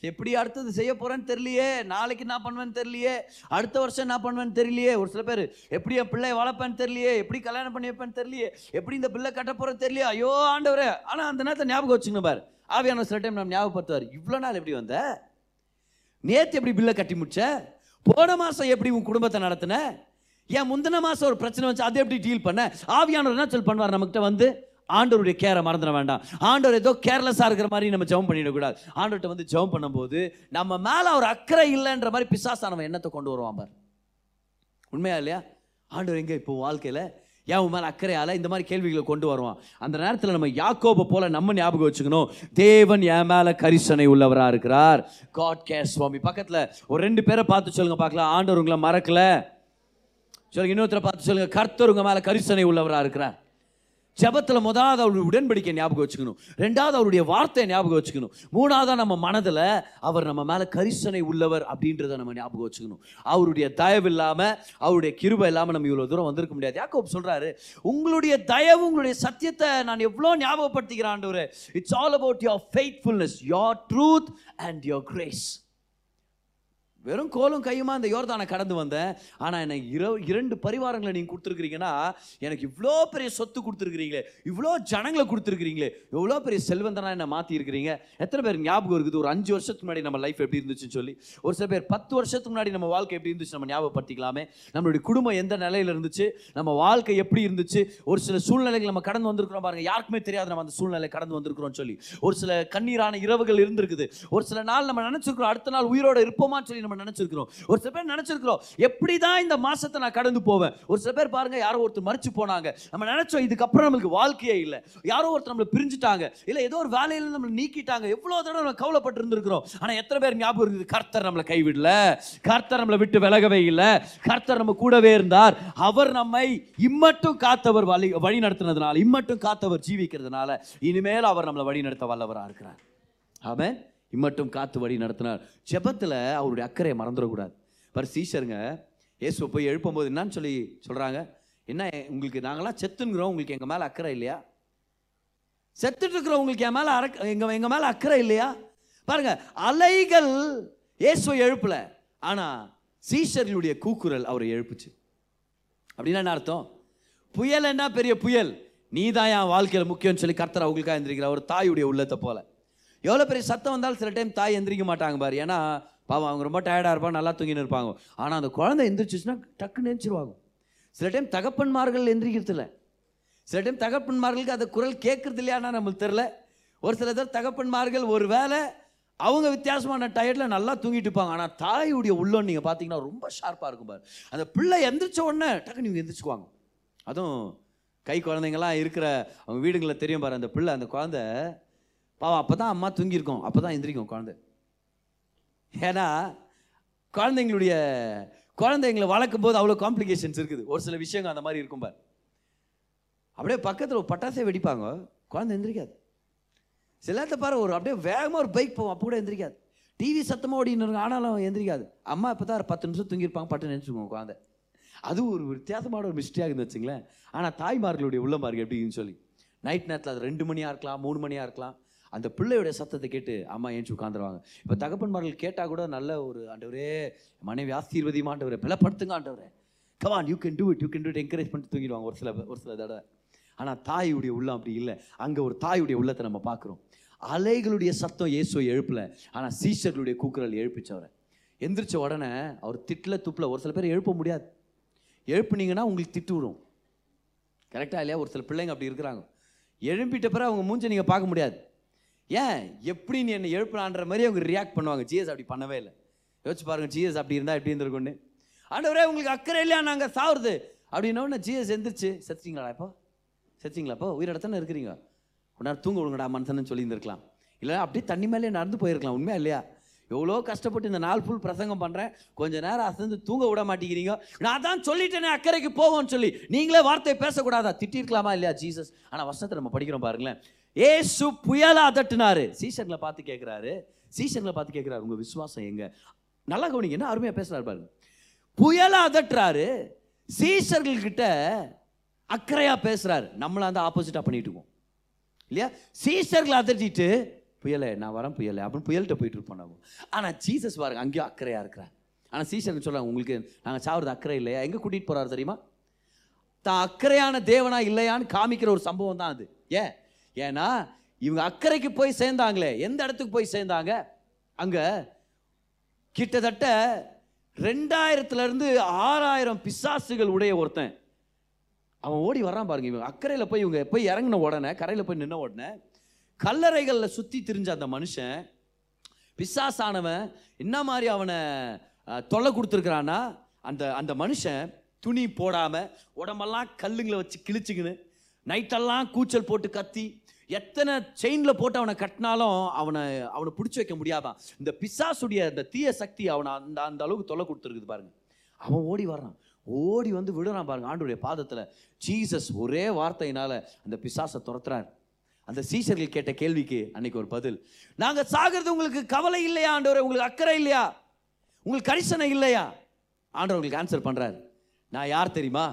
எப்படி அடுத்தது செய்ய போகிறேன்னு தெரியலையே நாளைக்கு என்ன பண்ணுவேன்னு தெரியலையே அடுத்த வருஷம் என்ன பண்ணுவேன்னு தெரியலையே. ஒரு சில பேர் எப்படி என் பிள்ளை வளர்ப்பேன்னு தெரியலையே எப்படி கல்யாணம் பண்ணி வைப்பேன்னு தெரியலையே எப்படி இந்த பிள்ளை கட்ட போறேன்னு தெரியலையே. ஐயோ ஆண்டவரே. ஆனால் அந்த நேரத்தை ஞாபகம் வச்சுங்க பார். ஆவியான சில டைம் நம்ம ஞாபகப்படுத்துவார். இவ்வளோ நாள் எப்படி வந்த? நேற்று எப்படி பில்லை கட்டி முடிச்ச? போன மாதம் எப்படி உன் குடும்பத்தை நடத்தின? ஏன் முந்தின மாதம் ஒரு பிரச்சனை வச்சு அதை எப்படி டீல் பண்ண? ஆவியானவர் என்ன சொல் பண்ணுவார் நம்மகிட்ட வந்து? ஆண்டவருடைய கேரை மறந்துட வேண்டாம். ஆண்டவர் ஏதோ கேர்லெஸ்ஸாக இருக்கிற மாதிரி நம்ம ஜெபம் பண்ணிடக்கூடாது. ஆண்டவர்கிட்ட வந்து ஜெபம் பண்ணும்போது நம்ம மேலே ஒரு அக்கறை இல்லைன்ற மாதிரி பிசாசானவன் எண்ணத்தை கொண்டு வருவான் பார்? உண்மையா இல்லையா? ஆண்டவர் எங்கே இப்போ வாழ்க்கையில்? ஏன் உன் மேலே அக்கறையால் இந்த மாதிரி கேள்விகளை கொண்டு வருவான். அந்த நேரத்தில் நம்ம யாக்கோபை போல நம்ம ஞாபகம் வச்சுக்கணும். தேவன் என் மேலே கரிசனை உள்ளவராக இருக்கிறார். காட் கேர் சுவாமி. பக்கத்தில் ஒரு ரெண்டு பேரை பார்த்து சொல்லுங்க பார்க்கலாம். ஆண்டவர் உங்களை மறக்கல. சொல்லுங்க இன்னொருத்தரை பார்த்து சொல்லுங்க. கர்த்தர் உங்கள் மேலே கரிசனை உள்ளவராக இருக்கிறார். ஜபத்தில் முதலாவது அவருடைய உடன்படிக்கை ஞாபகம் வச்சுக்கணும். ரெண்டாவது அவருடைய வார்த்தையை ஞாபகம் வச்சுக்கணும். மூணாவதாக நம்ம மனதில் அவர் நம்ம மேலே கரிசனை உள்ளவர் அப்படின்றத நம்ம ஞாபகம் வச்சுக்கணும். அவருடைய தயவு இல்லாமல் அவருடைய கிருபை இல்லாமல் நம்ம இவ்வளோ தூரம் வந்திருக்க முடியாது. யாக்கோப் சொல்கிறாரு உங்களுடைய தயவு உங்களுடைய சத்தியத்தை நான் எவ்வளோ ஞாபகப்படுத்திக்கிறேன் it's all about your faithfulness your truth and your grace வெறும் கோலும் கையுமா இந்த யோர்தானை கடந்து வந்தேன். ஆனால் எனக்கு இர இரண்டு பரிவாரங்களை நீங்கள் கொடுத்துருக்கிறீங்கன்னா எனக்கு இவ்வளோ பெரிய சொத்து கொடுத்துருக்கிறீங்களே இவ்வளோ ஜனங்களை கொடுத்துருக்கிறீங்களே எவ்வளோ பெரிய செல்வந்தனா என்னை மாற்றிருக்கிறீங்க எத்தனை பேர் ஞாபகம் இருக்குது? ஒரு அஞ்சு வருஷத்துக்கு முன்னாடி நம்ம லைஃப் எப்படி இருந்துச்சுன்னு சொல்லி. ஒரு சில பேர் பத்து வருஷத்துக்கு முன்னாடி நம்ம வாழ்க்கை எப்படி இருந்துச்சு நம்ம ஞாபகப்படுத்திக்கலாமே. நம்மளுடைய குடும்பம் எந்த நிலையில் இருந்துச்சு? நம்ம வாழ்க்கை எப்படி இருந்துச்சு? ஒரு சில சூழ்நிலைகள் நம்ம கடந்து வந்திருக்கிறோம் பாருங்கள் யாருக்குமே தெரியாது நம்ம அந்த சூழ்நிலை கடந்து வந்திருக்கிறோம்னு சொல்லி. ஒரு சில கண்ணீரான இரவுகள் இருந்திருக்குது. ஒரு சில நாள் நம்ம நினச்சிருக்கிறோம் அடுத்த நாள் உயிரோட இருப்போமான்னு சொல்லி நம்ம நம்ம நினைச்சிருக்கிறோம். ஒரு சில பேர் நினைச்சிருக்கிறோம் எப்படி தான் இந்த மாசத்தை நான் கடந்து போவேன்? ஒரு சில பேர் பாருங்க யாரோ ஒருத்தர் மறிச்சு போனாங்க. நம்ம நினைச்சோம் இதுக்கப்புறம் நம்மளுக்கு வாழ்க்கையே இல்லை. யாரோ ஒருத்தர் நம்மளை பிரிஞ்சுட்டாங்க. இல்ல ஏதோ ஒரு வேலையில நம்மளை நீக்கிட்டாங்க. எவ்வளவு தடவை நம்ம கவலைப்பட்டு இருந்திருக்கிறோம் ஆனா எத்தனை பேர் ஞாபகம் இருக்குது? கர்த்தர் நம்மளை கைவிடல. கர்த்தர் நம்மளை விட்டு விலகவே இல்லை. கர்த்தர் நம்ம கூடவே இருந்தார். அவர் நம்மை இம்மட்டும் காத்தவர் வழி வழி நடத்தினதுனால இம்மட்டும் காத்தவர் ஜீவிக்கிறதுனால இனிமேல் அவர் நம்மளை வழி நடத்த வல்லவராக இருக்கிறார். ஆமாம் இம்மட்டும் காத்து வழி நடத்தினார். ஜெபத்தில் அவருடைய அக்கறையை மறந்துடக்கூடாது. பர் சீஷருங்க இயேசுவை போய் எழுப்பும்போது என்னன்னு சொல்லி சொல்கிறாங்க என்ன உங்களுக்கு நாங்களாம் செத்துங்கிறோம் உங்களுக்கு எங்கள் மேலே அக்கறை இல்லையா? செத்துட்டு இருக்கிறோம் உங்களுக்கு என் மேலே அரக்க எங்கள் எங்கள் மேலே அக்கறை இல்லையா? பாருங்க அலைகள் இயேசுவை எழுப்பல. ஆனால் சீஷர்களுடைய கூக்குரல் அவரை எழுப்புச்சு. அப்படின்னா என்ன அர்த்தம்? புயல் என்ன? பெரிய புயல். நீ தான் என் வாழ்க்கையில் முக்கியம்னு சொல்லி கர்த்தர் அவங்களுக்காக இருந்திருக்கிற ஒரு தாயுடைய உள்ளத்தை போல. எவ்வளோ பெரிய சத்தம் வந்தாலும் சில டைம் தாய் எந்திரிக்க மாட்டாங்க பாரு. ஏன்னா பாவம் அவங்க ரொம்ப டயர்டாக இருப்பாங்க நல்லா தூங்கின்னு இருப்பாங்க. ஆனால் அந்த குழந்தை எந்திரிச்சிச்சுன்னா டக்குன்னு எந்திரிச்சிருவாங்க. சில டைம் தகப்பன்மார்கள் எந்திரிக்கிறதில்ல சில டைம் தகப்பன்மார்களுக்கு அந்த குரல் கேட்கறது இல்லையானா நம்மளுக்கு தெரில ஒரு சில பேர் தகப்பன்மார்கள் ஒரு வேளை அவங்க வித்தியாசமான டயர்டில் நல்லா தூங்கிட்டு இருப்பாங்க. ஆனால் தாயுடைய உள்ளம் நீங்கள் பார்த்தீங்கன்னா ரொம்ப ஷார்ப்பாக இருக்கும் பாரு. அந்த பிள்ளை எந்திரிச்ச உடனே டக்குன்னு இவங்க எந்திரிச்சுக்குவாங்க. அதுவும் கை குழந்தைங்களாம் இருக்கிற அவங்க வீடுங்களில் தெரியும் பாரு அந்த பிள்ளை அந்த குழந்தை பாவம் அப்போ தான் அம்மா தூங்கியிருக்கோம். அப்போ தான் எந்திரிக்கும் குழந்தை. ஏன்னா குழந்தைங்களுடைய குழந்தைங்களை வளர்க்கும் போது அவ்வளோ காம்ப்ளிகேஷன்ஸ் இருக்குது. ஒரு சில விஷயங்கள் அந்த மாதிரி இருக்கும் பார். அப்படியே பக்கத்தில் ஒரு பட்டாசே வெடிப்பாங்க. குழந்தை எந்திரிக்காது. சில நேரத்தை பாரு ஒரு அப்படியே வேகமாக ஒரு பைக் போவோம் அப்போ கூட எந்திரிக்காது. டிவி சத்தமாக ஓடின்னு ஆனாலும் எந்திரிக்காது. அம்மா இப்போ தான் பத்து நிமிஷம் தூங்கியிருப்பாங்க பட்டு நினச்சிக்கோங்க குழந்தை. அது ஒரு வித்தியாசமான ஒரு மிஸ்டேக் இருந்து வச்சுங்களேன். ஆனால் தாய்மார்களுடைய உள்ள மார்க் எப்படின்னு சொல்லி. நைட் நேரத்தில் அது ரெண்டு மணியாக இருக்கலாம் மூணு மணியாக இருக்கலாம். அந்த பிள்ளையுடைய சத்தத்தை கேட்டு அம்மா ஏஞ்சி உட்காந்துருவாங்க இப்போ தகப்பன்மார்கள் கேட்டால் கூட நல்ல ஒரு ஆண்டவரே மனைவி ஆசீர்வதியமா ஆண்டவரே பிளப்படுத்துங்க ஆண்டவரே. Come on you can do it you can do it encourage பண்ணிட்டு தூங்கிடுவாங்க ஒரு சில ஒரு சில தடவை. ஆனால் தாயுடைய உள்ளம் அப்படி இல்லை. அங்கே ஒரு தாயுடைய உள்ளத்தை நம்ம பார்க்குறோம். அலைகளுடைய சத்தம் இயேசுவை எழுப்பல. ஆனால் சீஷர்களுடைய கூக்குரல் எழுப்பிச்சவரை. எந்திரிச்ச உடனே அவர் திட்டில் துப்பில் ஒரு சில பேர் எழுப்ப முடியாது. எழுப்புனீங்கன்னா உங்களுக்கு திட்டு விடும். கரெக்டாக இல்லையா? ஒரு சில பிள்ளைங்க அப்படி இருக்கிறாங்க. எழுப்பிட்ட பிறகு அவங்க மூஞ்சை நீங்கள் பார்க்க முடியாது. ஏன்? எப்படி நீ என்னை எழுப்புறான்ற மாதிரி அவங்க ரியாக்ட் பண்ணுவாங்க. ஜிஎஸ் அப்படி பண்ணவே இல்லை. யோசிச்சு பாருங்க ஜிஎஸ் அப்படி இருந்தால் எப்படி இருந்திருக்கும்னு. ஆண்டவரே உங்களுக்கு அக்கறை இல்லையா? நாங்கள் சாவுறது. அப்படின்னா ஜிஎஸ் எந்திரிச்சு செத்துட்டீங்களா இப்போ? செத்துங்களா இப்போ? உயிரிடத்தானே இருக்கிறீங்க? உன்னால் தூங்க விடுங்கடா மனுஷன்னு சொல்லி இருந்திருக்கலாம் இல்லை அப்படியே தண்ணி மேலே நடந்து போயிருக்கலாம். உண்மையா இல்லையா? எவ்வளோ கஷ்டப்பட்டு இந்த நாள் ஃபுல் பிரசங்கம் பண்ணுறேன் கொஞ்ச நேரம் அசந்து தூங்க விட மாட்டேங்கிறீங்க. நான் தான் சொல்லிட்டேனே அக்கறைக்கு போவோம்னு சொல்லி. நீங்களே வார்த்தை பேசக்கூடாதா? திட்டிருக்கலாமா இல்லையா ஜீசஸ்? ஆனால் வசனத்தை நம்ம படிக்கிறோம் பாருங்களேன். ஏசு புயலாக அதட்டுனாரு. சீசன்ல பார்த்து கேட்குறாரு சீசன்ல பார்த்து கேட்குறாரு உங்க விசுவாசம் எங்க? நல்லா கவனிங்க என்ன அருமையா பேசுறாரு பாருங்க. புயலா அதட்டுறாரு. சீசர்கள்கிட்ட அக்கறையாக அக்கறையா பேசுறாரு. நம்மள அந்த ஆப்போசிட்டா பண்ணிட்டு இருக்கோம். இல்லையா? சீசர்களை அதட்டிட்டு புயலை நான் வரேன் புயலை. அப்படின்னு புயல்கிட்ட போயிட்டு இருப்போம் நம்ம. ஆனால் ஜீசஸ் பாருங்க அங்கேயும் அக்கறையா இருக்கிறார். ஆனால் சீசர் சொல்றாங்க உங்களுக்கு நாங்கள் சாவது அக்கறை இல்லையா? எங்கே கூட்டிகிட்டு போறாரு தெரியுமா? தான் அக்கறையான தேவனா இல்லையான்னு காமிக்கிற ஒரு சம்பவம் தான் அது. ஏன்? ஏன்னா இவங்க அக்கறைக்கு போய் சேர்ந்தாங்களே. எந்த இடத்துக்கு போய் சேர்ந்தாங்க? அங்க கிட்டத்தட்ட ரெண்டாயிரத்துல இருந்து ஆறாயிரம் பிசாசுகள் உடைய ஒருத்தன். அவன் ஓடி வரான் பாருங்க இவங்க அக்கறையில் போய் இவங்க போய் இறங்கின உடனே கரையில் போய் நின்ன உடனே கல்லறைகளில் சுற்றி திரிஞ்ச அந்த மனுஷன் பிசாசானவன் என்ன மாதிரி அவனை தொல்லை கொடுத்துருக்குறான்னா அந்த அந்த மனுஷன் துணி போடாமல் உடம்பெல்லாம் கல்லுங்களை வச்சு கிழிச்சிக்கின்னு நைட்டெல்லாம் கூச்சல் போட்டு கத்தி எத்தனை செயினில் போட்டு அவனை கட்டினாலும் அவனை அவனை பிடிச்சி வைக்க முடியாதான். இந்த பிசாசுடைய அந்த தீய சக்தி அவனை அந்த அந்த அளவுக்கு தொல்லை கொடுத்துருக்குது பாருங்க. அவன் ஓடி வர்றான். ஓடி வந்து விடுறான் பாருங்க ஆண்டுடைய பாதத்தில். ஜீசஸ் ஒரே வார்த்தையினால அந்த பிசாசை துரத்துறாரு. அந்த சீசர்கள் கேட்ட கேள்விக்கு அன்னைக்கு ஒரு பதில். நாங்க சாகிறது உங்களுக்கு கவலை இல்லையா ஆண்டவரே? உங்களுக்கு அக்கறை இல்லையா? உங்களுக்கு கரிசனை இல்லையா? ஆண்டவர் உங்களுக்கு ஆன்சர் பண்றாரு. நான் யார் தெரியுமா?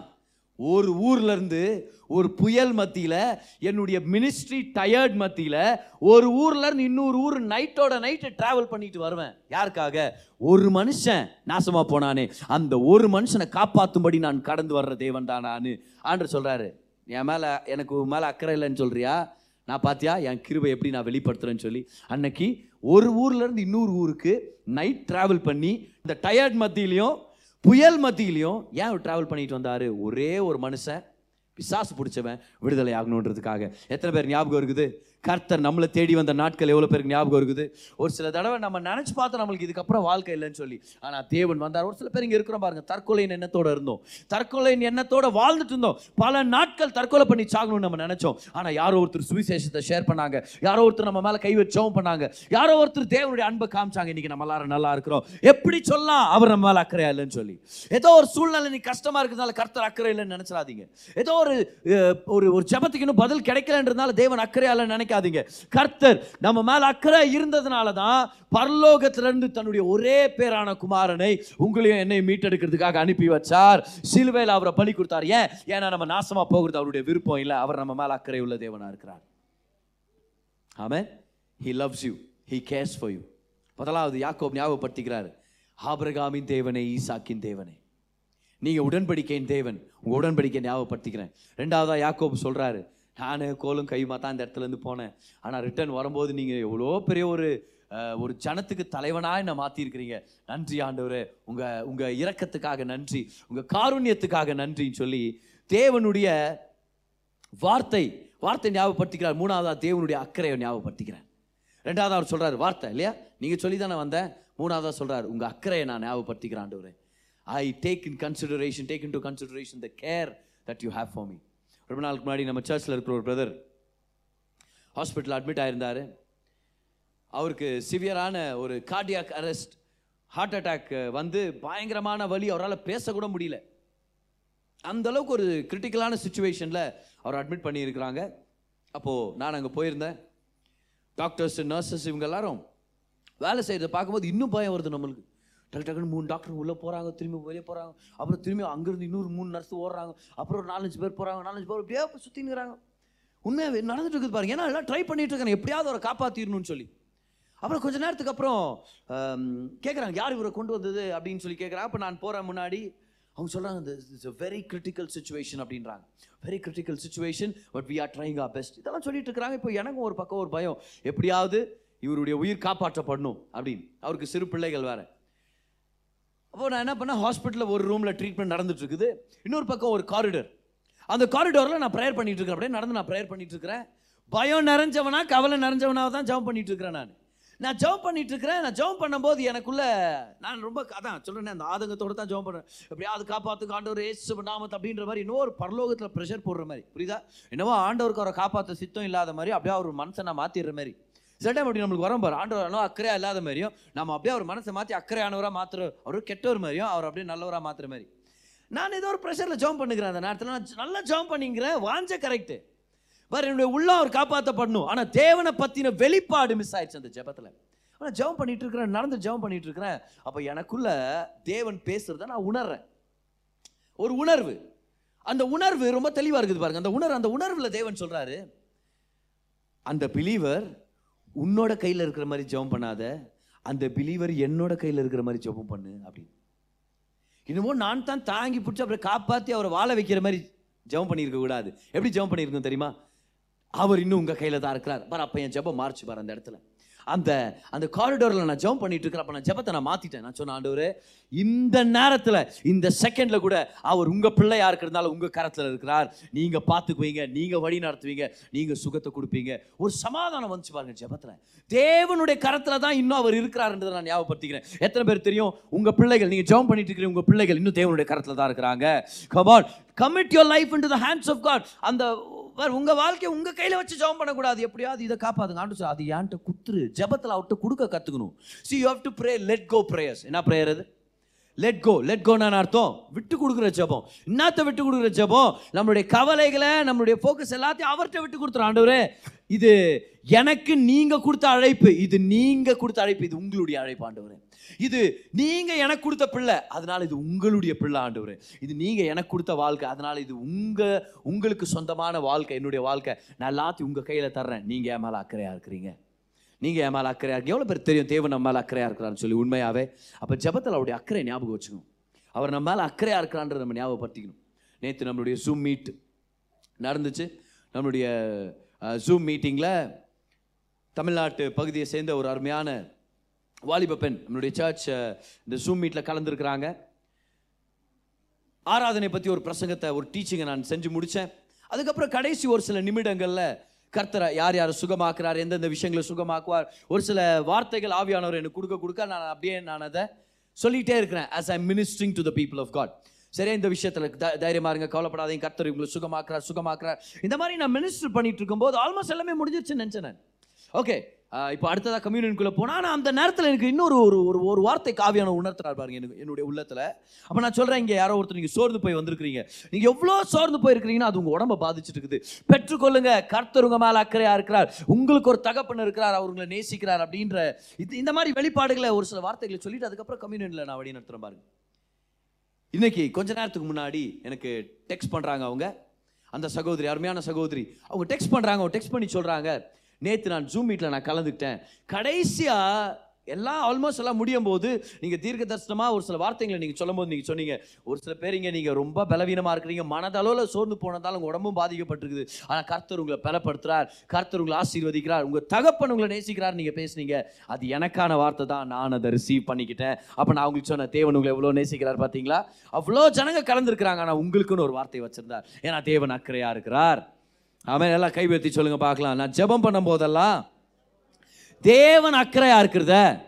ஒரு ஊர்ல இருந்து ஒரு புயல் மத்தியில் என்னுடைய மினிஸ்ட்ரி டயர்ட் மத்தியில் ஒரு ஊர்ல இருந்து இன்னொரு ஊர் நைட்டோட நைட்டு டிராவல் பண்ணிட்டு வருவேன். யாருக்காக? ஒரு மனுஷன் நாசமா போனானே. அந்த ஒரு மனுஷனை காப்பாற்றும்படி நான் கடந்து வர்ற தேவன் தான் நான். ஆண்டு சொல்றாரு என் மேலே எனக்கு உன் அக்கறை இல்லைன்னு சொல்றியா? நான் பார்த்தியா என் கிருபை எப்படி நான் வெளிப்படுத்துறேன்னு சொல்லி. அன்னைக்கு ஒரு ஊர்ல இருந்து இன்னொரு ஊருக்கு நைட் டிராவல் பண்ணி இந்த டயர்ட் மத்தியிலையும் புயல் மத்தியிலையும் ஏன் அவர் ட்ராவல் பண்ணிட்டு வந்தாரு? ஒரே ஒரு மனுஷன் பிசாசு பிடிச்சவன் விடுதலை ஆகணுன்றதுக்காக. எத்தனை பேர் ஞாபகம் இருக்குது? கர்த்தர் நம்மளை தேடி வந்த நாட்கள் எவ்வளோ பேருக்கு ஞாபகம் இருக்குது? ஒரு சில தடவை நம்ம நினச்சி பார்த்தோம் நம்மளுக்கு இதுக்கப்புறம் வாழ்க்கை இல்லைன்னு சொல்லி. ஆனால் தேவன் வந்தார். ஒரு சில பேர் இங்கே இருக்கிறோம் பாருங்கள் தற்கொலையின் எண்ணத்தோடு இருந்தோம். தற்கொலையின் எண்ணத்தோடு வாழ்ந்துட்டு இருந்தோம். பல நாட்கள் தற்கொலை பண்ணி சாகணும்னு நம்ம நினச்சோம். ஆனால் யாரோ ஒருத்தர் சுவிசேஷத்தை ஷேர் பண்ணாங்க. யாரோ ஒருத்தர் நம்ம மேலே கை வச்சவும் பண்ணாங்க. யாரோ ஒருத்தர் தேவனுடைய அன்பை காமிச்சாங்க. இன்னைக்கு நம்ம எல்லாரும் நல்லா இருக்கிறோம். எப்படி சொல்லலாம்? அவர் நம்ம மேலே அக்கறையா இல்லைன்னு சொல்லி. ஏதோ ஒரு சூழ்நிலை நீ கஷ்டமா இருக்கிறதுனால கர்த்தர் அக்கறை இல்லைன்னு நினச்சிடாதீங்க. ஏதோ ஒரு ஒரு ஒரு ஜபத்துக்கு இன்னும் பதில் கிடைக்கலன்றதுனால தேவன் அக்கறையா இல்லைன்னு நினைக்காதீங்க. கர்த்தர் நம்ம மேல அக்கறை இருந்ததுனால தான் பரலோகத்திலிருந்து தன்னுடைய ஒரே பேரான குமாரனை உங்களையும் என்னை மீட்டெடுக்கிறதுக்காக அனுப்பி வச்சார். சிலுவையில் அவரை பலி கொடுத்தார். ஏன்? ஏன்னா நம்ம நாசமா போகிறது அவருடைய விருப்பம் இல்லை. அவர் நம்ம மேல அக்கறை உள்ள தேவனா இருக்கிறார். ஆமே he loves you he cares for you முதலாவது யாக்கோப் ஞாபகப்படுத்திக்கிறார். ஆபிரகாமின் தேவனே ஈசாக்கின் தேவனே. நீங்கள் உடன்படிக்கையின் தேவன். உங்க உடன்படிக்கை ஞாபகப்படுத்திக்கிறேன். ரெண்டாவதா யாக்கோப் சொல்றாரு. நான் கோலும் கையுமா தான் இந்த இடத்துலேருந்து போனேன். ஆனால் ரிட்டர்ன் வரும்போது நீங்கள் எவ்வளோ பெரிய ஒரு ஒரு ஜனத்துக்கு தலைவனா என்னை மாற்றிருக்கிறீங்க நன்றி ஆண்டவரே. உங்கள் உங்கள் இரக்கத்துக்காக நன்றி. உங்கள் காருண்யத்துக்காக நன்றின்னு சொல்லி தேவனுடைய வார்த்தை வார்த்தை ஞாபகப்படுத்திக்கிறார். மூணாவதாக தேவனுடைய அக்கறையை ஞாபகப்படுத்திக்கிறேன். ரெண்டாவது அவர் சொல்கிறார் வார்த்தை இல்லையா? நீங்கள் சொல்லி தானே வந்தேன். மூணாவதாக சொல்கிறார் உங்கள் அக்கறையை நான் ஞாபகப்படுத்திக்கிறேன் ஆண்டவரே. I take in consideration take into consideration the care that you have for me ரொம்ப நாளுக்கு முன்னாடி நம்ம சர்ச்சில் இருக்கிற ஒரு பிரதர் ஹாஸ்பிட்டல் அட்மிட் ஆயிருந்தார். அவருக்கு சிவியரான ஒரு கார்டியாக் அரெஸ்ட் ஹார்ட் அட்டாக் வந்து பயங்கரமான வலி அவரால் பேசக்கூட முடியல. அந்த அளவுக்கு ஒரு கிரிட்டிக்கலான சுச்சுவேஷனில் அவர் அட்மிட் பண்ணியிருக்கிறாங்க. அப்போது நான் அங்கே போயிருந்தேன். டாக்டர்ஸ் நர்சஸ் இவங்க எல்லாரும் வேலை செய்கிறத பார்க்கும்போது இன்னும் பயம் வருது நம்மளுக்கு. டக்கு டக்குன்னு மூணு டாக்டர் உள்ளே போகிறாங்க திரும்பி வெளியே போகிறாங்க அப்புறம் திரும்பி அங்கேருந்து இன்னொரு மூணு நர்ஸ் ஓடுறாங்க. அப்புறம் ஒரு நாலஞ்சு பேர் போகிறாங்க நாலஞ்சு பேர் அப்படியே சுற்றினுங்கிறாங்க உண்மையாகவே நடந்துட்டு இருக்குது பாருங்க. ஏன்னா எல்லாம் ட்ரை பண்ணிட்டு இருக்காங்க. எப்படியாவது அவரை காப்பாற்றிடணும்னு சொல்லி. அப்புறம் கொஞ்ச நேரத்துக்கு அப்புறம் கேட்குறாங்க யார் இவரை கொண்டு வந்தது? அப்படின்னு சொல்லி கேட்குறாங்க அப்போ நான் போகிறேன் முன்னாடி. அவங்க சொல்கிறாங்க it's a very critical situation அப்படின்றாங்க. Very critical situation but we are trying our best இதெல்லாம் சொல்லிட்டு இருக்கிறாங்க. இப்போ எனக்கும் ஒரு பக்கம் ஒரு பயம். எப்படியாவது இவருடைய உயிர் காப்பாற்றப்படணும் அப்படின்னு. அவருக்கு சிறு பிள்ளைகள் வேறு. அப்போ நான் என்ன பண்ணேன்? ஹாஸ்பிட்டலில் ஒரு ரூமில் ட்ரீட்மெண்ட் நடந்துட்டு இருக்குது இன்னொரு பக்கம் ஒரு காரிடர் அந்த காரிடோரில் நான் ப்ரேயர் பண்ணிட்டு இருக்கிறேன் அப்படியே நடந்து நான் ப்ரேயர் பண்ணிட்டு இருக்கிறேன் பயம் நிறைஞ்சவனா கவலை நிறைஞ்சவனாக தான் ஜெபம் பண்ணிட்டு இருக்கிறேன் நான். நான் ஜெபம் பண்ணிட்டு இருக்கிறேன் நான் ஜெபம் பண்ணும்போது எனக்குள்ள நான் ரொம்ப அதான் சொல்கிறேன் அந்த ஆதங்கத்தோடு தான் ஜெபம் பண்ணுறேன் எப்படியாவது காப்பாற்று ஆண்டவர் ஏசு நாமத் அப்படின்ற மாதிரி இன்னும் ஒரு பரலோகத்தில் ப்ரெஷர் போடுற மாதிரி. புரியுதா? என்னவோ ஆண்டவருக்கு அவரை காப்பாற்ற சித்தம் இல்லாத மாதிரி அப்படியே அவர் மனசை நான் மாற்றிடுற மாதிரி. சில டைம் அப்படி நம்மளுக்கு வரும் பாரு. ஆண்டவர் ஆனோ அக்கறையா இல்லாத மாதிரியும் நம்ம அப்படியே அவர் மனசை மாற்றி அக்கறையானவராக மாத்துற அவர் கெட்டவர் மாதிரியும் அவர் அப்படியே நல்லவராக மாற்றுற மாதிரி. நான் ஏதோ ஒரு ப்ரெஷரில் ஜாம் பண்ணுகிறேன் அந்த நேரத்தில். நான் நல்லா ஜாம் பண்ணிக்கிறேன் வாஞ்ச கரெக்டு பாரு என்னுடைய உள்ள அவர் காப்பாற்றப்படணும் ஆனால் தேவனை பற்றின வெளிப்பாடு மிஸ் ஆயிடுச்சு அந்த ஜெபத்தில். ஆனால் ஜெபம் பண்ணிட்டு இருக்கிறேன் நடந்து ஜெபம் பண்ணிட்டு இருக்கிறேன். அப்போ எனக்குள்ள தேவன் பேசுறத நான் உணர்றேன். ஒரு உணர்வு. அந்த உணர்வு ரொம்ப தெளிவாக இருக்குது பாருங்க. அந்த உணர்வு அந்த உணர்வில் தேவன் சொல்கிறாரு அந்த பிலீவர் உன்னோட கையில் இருக்கிற மாதிரி ஜெபம் பண்ணாத அந்த பிலீவர் என்னோட கையில் இருக்கிற மாதிரி ஜெபம் பண்ணு அப்படின்னு. இன்னமும் நான் தான் தாங்கி பிடிச்சி அப்புறம் காப்பாற்றி அவரை வாழ வைக்கிற மாதிரி ஜெபம் பண்ணியிருக்க கூடாது. எப்படி ஜெபம் பண்ணியிருக்கோம் தெரியுமா? அவர் இன்னும் உங்கள் கையில் தான் இருக்கிறார். பார் அப்போ என் ஜெபம் மாறுச்சு பாரு அந்த இடத்துல. அந்த அந்த காரிடோரில் நான் ஜம்ப் பண்ணிட்டு இருக்கிறேன் நான் ஜெபத்தை நான் மாத்திட்டேன். நான் சொன்ன ஆண்டவரே இந்த நேரத்தில் இந்த செகண்ட்ல கூட அவர் உங்க யாருக்கு இருந்தாலும் உங்க கரத்தில் இருக்கிறார். நீங்க பார்த்துக்குவீங்க நீங்க வழி நடத்துவீங்க நீங்க சுகத்தை கொடுப்பீங்க. ஒரு சமாதானம் வந்துச்சு பாருங்க ஜபத்தில். தேவனுடைய கரத்தில் தான் இன்னும் அவர் இருக்கிறாருன்றதை நான் ஞாபகப்படுத்திக்கிறேன். எத்தனை பேர் தெரியும்? உங்க பிள்ளைகள் நீங்க ஜெபம் பண்ணிட்டு இருக்கிற உங்க பிள்ளைகள் இன்னும் தேவனுடைய கரத்தில் தான் இருக்கிறாங்க. Come on commit your life into the hands of God அந்த பார் உங்கள் வாழ்க்கையை உங்கள் கையில் வச்சு ஜெபம் பண்ணக்கூடாது. எப்படியாவது இதை காப்பாதுங்க ஆண்டு சொல்ல அது ஏன்ட்ட குத்துரு. ஜபத்தில் அவர்கிட்ட கொடுக்க கற்றுக்கணும் see you how to pray let go prayers என்ன ப்ரேயர் அது? லெட் கோ லெட் கோன்னு அர்த்தம். விட்டு கொடுக்குற ஜெபம். என்னத்த விட்டு கொடுக்குற ஜெபம்? நம்மளுடைய கவலைகளை நம்மளுடைய ஃபோக்கஸ் எல்லாத்தையும் அவர்கிட்ட விட்டு கொடுத்துரும் ஆண்டவரே. இது எனக்கு நீங்கள் கொடுத்த அழைப்பு. இது நீங்கள் கொடுத்த அழைப்பு. இது உங்களுடைய அழைப்பு ஆண்டவரே. இது நீங்கள் எனக்கு கொடுத்த பிள்ளை. அதனால் இது உங்களுடைய பிள்ளை ஆண்டவர். இது நீங்கள் எனக்கு கொடுத்த வாழ்க்கை. அதனால் இது உங்கள் உங்களுக்கு சொந்தமான வாழ்க்கை என்னுடைய வாழ்க்கை. நான் எல்லாத்தையும் உங்கள் கையில் தர்றேன். நீங்கள் ஏன் மேலே அக்கறையாக இருக்கிறீங்க? நீங்கள் என் மேலே அக்கறையாக இருக்கு எவ்வளோ பேர் தெரியும் தேவன் நம்ம மேலே அக்கறையாக இருக்கிறான்னு சொல்லி உண்மையாகவே அப்போ ஜபத்தில் அவருடைய அக்கறை ஞாபகம் வச்சுக்கணும். அவர் நம்ம மேலே அக்கறையாக இருக்கிறான்றதை நம்ம ஞாபகப்படுத்திக்கணும். நேற்று நம்மளுடைய ஜூம் மீட் நடந்துச்சு. நம்மளுடைய ஜூம் மீட்டிங்கில் தமிழ்நாட்டு பகுதியை சேர்ந்த ஒரு அருமையான வாலிப பெண் நம்மளுடைய சர்ச் இந்த ஜூம் மீட்டில் கலந்துருக்கிறாங்க. ஆராதனை பற்றி ஒரு பிரசங்கத்தை ஒரு டீச்சிங்கை நான் செஞ்சு முடித்தேன் அதுக்கப்புறம் கடைசி ஒரு சில நிமிடங்களில் கர்த்தரை யார் யார் சுகமாக்குறார் எந்தெந்த விஷயங்களை சுகமாக்குவார் ஒரு சில வார்த்தைகள் ஆவியானவர் எனக்கு கொடுக்க கொடுக்க நான் அப்படியே நான் அதை சொல்லிட்டே இருக்கிறேன் as I ministering to the people of God சரியா? இந்த விஷயத்தில் த- தைரியமா இருங்க கவலைப்படாதீங்க. கர்த்தர் உங்களை சுகமாக்குறார் சுகமாக்குறார். இந்த மாதிரி நான் மினிஸ்டர் பண்ணிட்டு இருக்கும்போது ஆல்மோஸ்ட் எல்லாமே முடிஞ்சிருச்சுன்னு நினச்சேன் ஓகே இப்போ அடுத்ததாக கம்யூனியனுக்குள்ளே போனால் ஆனால் அந்த நேரத்தில் எனக்கு இன்னொரு ஒரு ஒரு ஒரு வார்த்தை காவியான உணர்த்தினார் பாருங்க எனக்கு என்னுடைய உள்ளத்தில். அப்போ நான் சொல்கிறேன் இங்கே யாரோ ஒருத்தர் நீங்கள் சோர்ந்து போய் வந்திருக்கிறீங்க. நீங்கள் எவ்வளோ சோர்ந்து போயிருக்கிறீங்கன்னா அது உங்கள் உடம்ப பாதிச்சுட்டு இருக்குது பெற்றுக்கொள்ளுங்க கர்த்தர் உங்க மேல இருக்கிறார். உங்களுக்கு ஒரு தகப்பன் இருக்கிறார் அவர் உங்களை நேசிக்கிறார் அப்படின்ற இது இந்த மாதிரி வெளிப்பாடுகளை ஒரு சில வார்த்தைகளை சொல்லிட்டு அதுக்கப்புறம் கம்யூனியனில் நான் வழி நடத்துகிறேன் பாருங்க. இன்னைக்கு கொஞ்ச நேரத்துக்கு முன்னாடி எனக்கு டெக்ஸ்ட் பண்ணுறாங்க அவங்க. அந்த சகோதரி அருமையான சகோதரி. அவங்க டெக்ஸ்ட் பண்ணுறாங்க அவங்க டெக்ஸ்ட் பண்ணி சொல்கிறாங்க நேற்று நான் ஜூம் மீட்டில் நான் கலந்துக்கிட்டேன். கடைசியாக எல்லாம் ஆல்மோஸ்ட் எல்லாம் முடியும் போது நீங்கள் தீர்க்க தரிசனமாக ஒரு சில வார்த்தைகளை நீங்கள் சொல்லும் போது சொன்னீங்க. ஒரு சில பேர் இங்கே நீங்கள் ரொம்ப பலவீனமாக இருக்கிறீங்க. மனதளவில் சோர்ந்து போனதால் உங்கள் உடம்பும் பாதிக்கப்பட்டிருக்குது. ஆனால் கர்த்தர் உங்களை பலப்படுத்துகிறார் கர்த்தர் உங்களை ஆசீர்வதிக்கிறார். உங்கள் தகப்பன் உங்களை நேசிக்கிறார் நீங்கள் பேசுனீங்க. அது எனக்கான வார்த்தை தான். நான் அதை ரிசீவ் பண்ணிக்கிட்டேன். அப்போ நான் உங்களுக்கு சொன்ன தேவன் உங்களை எவ்வளோ நேசிக்கிறார் பார்த்தீங்களா அவ்வளோ ஜனங்க கலந்துருக்கிறாங்க. ஆனால் உங்களுக்குன்னு ஒரு வார்த்தை வச்சுருந்தார். ஏன்னா தேவன் அக்கறையாக இருக்கிறார். அவன் எல்லாம் கைவெத்தி சொல்லுங்க பார்க்கலாம். நான் ஜெபம் பண்ணும் போதெல்லாம் தேவன் அக்கறையா இருக்கிறத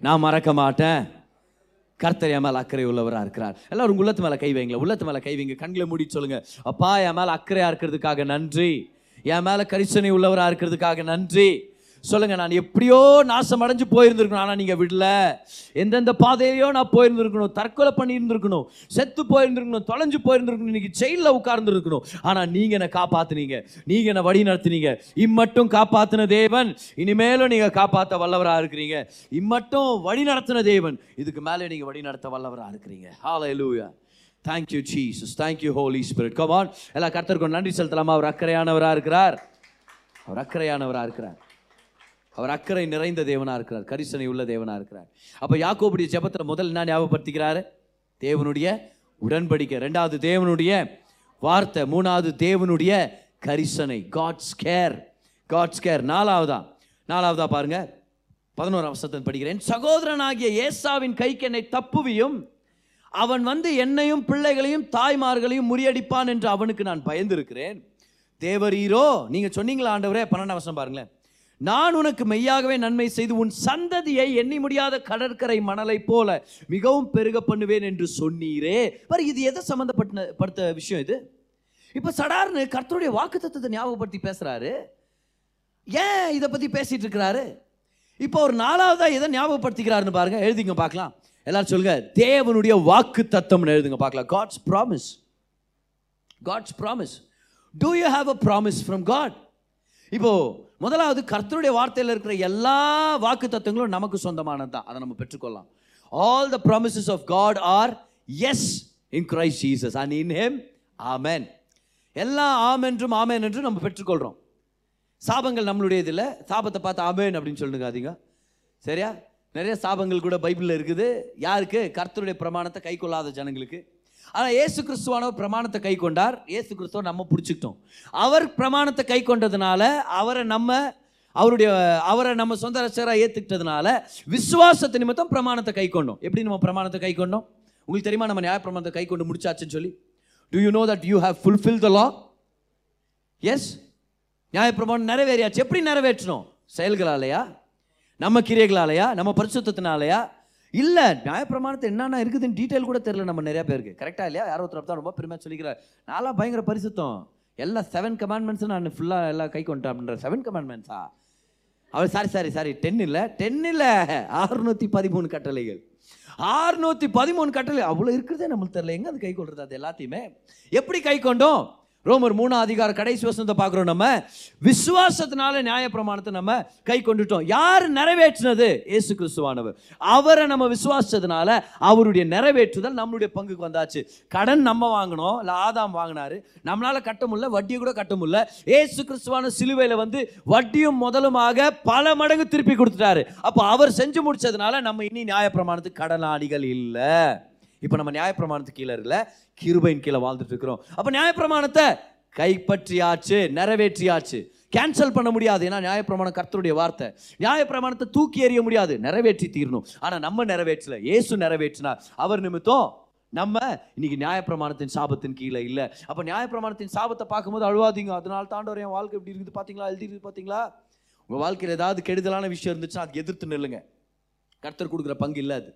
நான் மறக்க மாட்டேன். கர்த்தர் என் மேல அக்கறை உள்ளவராக இருக்கிறார். எல்லாரும் உங்க உள்ளத்து மேல கை வைங்களா உள்ளத்து மேல கை வைங்க. கண்களை மூடி சொல்லுங்க. அப்பா என் மேல அக்கறையா இருக்கிறதுக்காக நன்றி. என் மேல கரிசனை உள்ளவராக இருக்கிறதுக்காக நன்றி. சொல்லுங்கள் நான் எப்படியோ நாசம் அடைஞ்சு போயிருந்திருக்கணும். ஆனால் நீங்கள் விடல. எந்தெந்த பாதையிலையோ நான் போயிருந்திருக்கணும். தற்கொலை பண்ணியிருந்துருக்கணும். செத்து போயிருந்துருக்கணும். தொலைஞ்சு போயிருந்திருக்கணும். இன்னைக்கு ஜெயில உட்கார்ந்துருக்கணும். ஆனால் நீங்கள் என்னை காப்பாற்றுனீங்க நீங்கள் என்னை வழி நடத்துனீங்க. இம்மட்டும் காப்பாற்றின தேவன். இனிமேலும் நீங்கள் காப்பாற்ற வல்லவராக இருக்கிறீங்க. இம்மட்டும் வழி நடத்தின தேவன். இதுக்கு மேலே நீங்கள் வழி நடத்த வல்லவராக இருக்கிறீங்க. ஹalleluya லூயா thank you Jesus thank you Holy Spirit come on எல்லாம் on. கர்த்தருக்கும் நன்றி செலுத்தலாமா? அவர் அக்கறையானவராக இருக்கிறார். அவர் அக்கறையானவராக இருக்கிறார். அவர் அக்கறை நிறைந்த தேவனாக இருக்கிறார். கரிசனை உள்ள தேவனாக இருக்கிறார். அப்போ யாக்கோபுடைய ஜபத்தில் முதல் என்ன ஞாபகப்படுத்திக்கிறாரு? தேவனுடைய உடன்படிக்கை. ரெண்டாவது தேவனுடைய வார்த்தை. மூணாவது தேவனுடைய கரிசனை. காட்ஸ் கேர் காட்ஸ் கேர் நாலாவதா? நாலாவதா பாருங்க. பதினோரு அவசரத்தில் படிக்கிறேன். சகோதரனாகிய ஏசாவின் கைக்கு என்னை தப்புவியும் அவன் வந்து என்னையும் பிள்ளைகளையும் தாய்மார்களையும் முறியடிப்பான் என்று அவனுக்கு நான் பயந்திருக்கிறேன். தேவரீரோ நீங்கள் சொன்னீங்களா ஆண்டவரே? பன்னெண்டாம் வசனம் பாருங்களேன். நான் உனக்கு மெய்யாகவே நன்மை செய்து உன் சந்ததியை எண்ணி முடியாத கடற்கரை மணலை போல மிகவும் பெருக பண்ணுவேன் என்று சொன்னீரே. பாரு இது எதை சம்மந்தப்பட்ட படுத்த விஷயம் இது? இப்போ சடார்னு கர்த்தருடைய வாக்குத்தத்தத்தை ஞாபகப்படுத்தி பேசுறாரு. ஏன் இதை பத்தி பேசிட்டு இருக்கிறாரு? இப்போ ஒரு நாலாவதா எதை ஞாபகப்படுத்திக்கிறாருன்னு பாருங்க எழுதிங்க பார்க்கலாம். எல்லாரும் சொல்லுங்க தேவனுடைய வாக்கு தத்தம்னு எழுதுங்க பார்க்கலாம். God's promise God's promise do you have a promise from God இப்போ முதலாவது கர்த்தருடைய வார்த்தையில் இருக்கிற எல்லா வாக்கு தத்துவங்களும் நமக்கு சொந்தமானது தான் அதை நம்ம பெற்றுக்கொள்ளலாம். All the promises of God are yes in Christ Jesus and in him amen எல்லா ஆமென்றும் ஆமென் என்றும் நம்ம பெற்றுக்கொள்கிறோம் சாபங்கள் நம்மளுடையது இல்லை. சாபத்தை பார்த்து ஆமேன் அப்படின்னு சொல்லுங்காதீங்க. சரியா? நிறைய சாபங்கள் கூட பைபிளில் இருக்குது. யாருக்கு? கர்த்தருடைய பிரமாணத்தை கை கொள்ளாத ஜனங்களுக்கு. ஆனால் ஏசு கிறிஸ்துவானவர் பிரமாணத்தை கை கொண்டார். ஏசு கிறிஸ்துவ நம்ம பிடிச்சிக்கிட்டோம். அவர் பிரமாணத்தை கை கொண்டதுனால அவரை நம்ம அவருடைய அவரை நம்ம சொந்த ரசராக ஏற்றுக்கிட்டதுனால விசுவாசத்தை நிமித்தம் பிரமாணத்தை கை கொண்டோம். எப்படி நம்ம பிரமாணத்தை கை கொண்டோம்? உங்களுக்கு தெரியுமா நம்ம நியாய பிரமாணத்தை கை கொண்டு முடிச்சாச்சுன்னு சொல்லி? Do you know that you have fulfil the law S நியாயப்பிரமாணம் நிறைவேறியாச்சு. எப்படி நிறைவேற்றணும்? செயல்களாலையா? நம்ம கிரியைகளாலையா? நம்ம பரிசுத்தினாலையா இல்லை நியாயப்பிரமாணத்தை என்னென்ன இருக்குதுன்னு டீட்டெயில் கூட தெரியல நம்ம நிறைய பேருக்கு. கரெக்டாக இல்லையா? யாரோ ஒருத்தர் தான் ரொம்ப பெருமையாக சொல்லிக்கிறார். நான்லாம் பயங்கர பரிசுத்தம். எல்லா செவன் கமாண்ட்மெண்ட்ஸும் நான் ஃபுல்லாக எல்லாம் கை கொண்டேன் அப்படின்ற செவன் கமாண்ட்மெண்ட்ஸா அவர் சாரி சாரி சாரி டென் இல்லை டென் இல்லை. அறுநூத்தி பதிமூணு கட்டளைகள். ஆறுநூத்தி பதிமூணு கட்டளை அவ்வளோ இருக்கிறதே நம்மளுக்கு தெரியல. எங்கே அது கை கொள்றது? அது எல்லாத்தையுமே எப்படி கை கொண்டோம்? ரோமர் மூணாம் அதிகார கடைசி வசனத்தை பார்க்குறோம். நம்ம விசுவாசத்தினால நியாய பிரமாணத்தை நம்ம கை கொண்டுட்டோம். யார் நிறைவேற்றினது? ஏசு கிறிஸ்துவானவர். அவரை நம்ம விசுவாசத்தினால அவருடைய நிறைவேற்றுதல் நம்மளுடைய பங்குக்கு வந்தாச்சு. கடன் நம்ம வாங்கினோம். இல்லை ஆதாம் வாங்கினாரு. நம்மளால் கட்ட முடியல வட்டியை கூட கட்ட முடியல. ஏசு கிறிஸ்துவான சிலுவையில் வந்து வட்டியும் முதலுமாக பல மடங்கு திருப்பி கொடுத்துட்டாரு. அப்போ அவர் செஞ்சு முடிச்சதுனால நம்ம இனி நியாயப்பிரமாணத்துக்கு கடனாளிகள் இல்லை. இப்போ நம்ம நியாயப்பிரமாணத்துக்கு கீழே இருக்கல கிருபையின் கீழே வாழ்ந்துட்டு இருக்கிறோம் அப்போ நியாயப்பிரமாணத்தை கைப்பற்றியாச்சு நிறைவேற்றியாச்சு. கேன்சல் பண்ண முடியாது. ஏன்னா நியாயப்பிரமாணம் கர்த்தருடைய வார்த்தை. நியாயப்பிரமாணத்தை தூக்கி எறிய முடியாது. நிறைவேற்றி தீரணும். ஆனால் நம்ம நிறைவேற்றல. இயேசு நிறைவேற்றினார். அவர் நிமித்தம் நம்ம இன்னைக்கு நியாயப்பிரமாணத்தின் சாபத்தின் கீழே இல்லை. அப்போ நியாயப்பிரமாணத்தின் சாபத்தை பார்க்கும்போது அழுவாதீங்க. அதனால தாண்டவர் என் வாழ்க்கை எப்படி இருக்குது பார்த்தீங்களா? எழுதி பார்த்தீங்களா? உங்கள் வாழ்க்கையில் ஏதாவது கெடுதலான விஷயம் இருந்துச்சுன்னா அது எதிர்த்து நில்லுங்க. கர்த்தர் கொடுக்குற பங்கு இல்லை அது.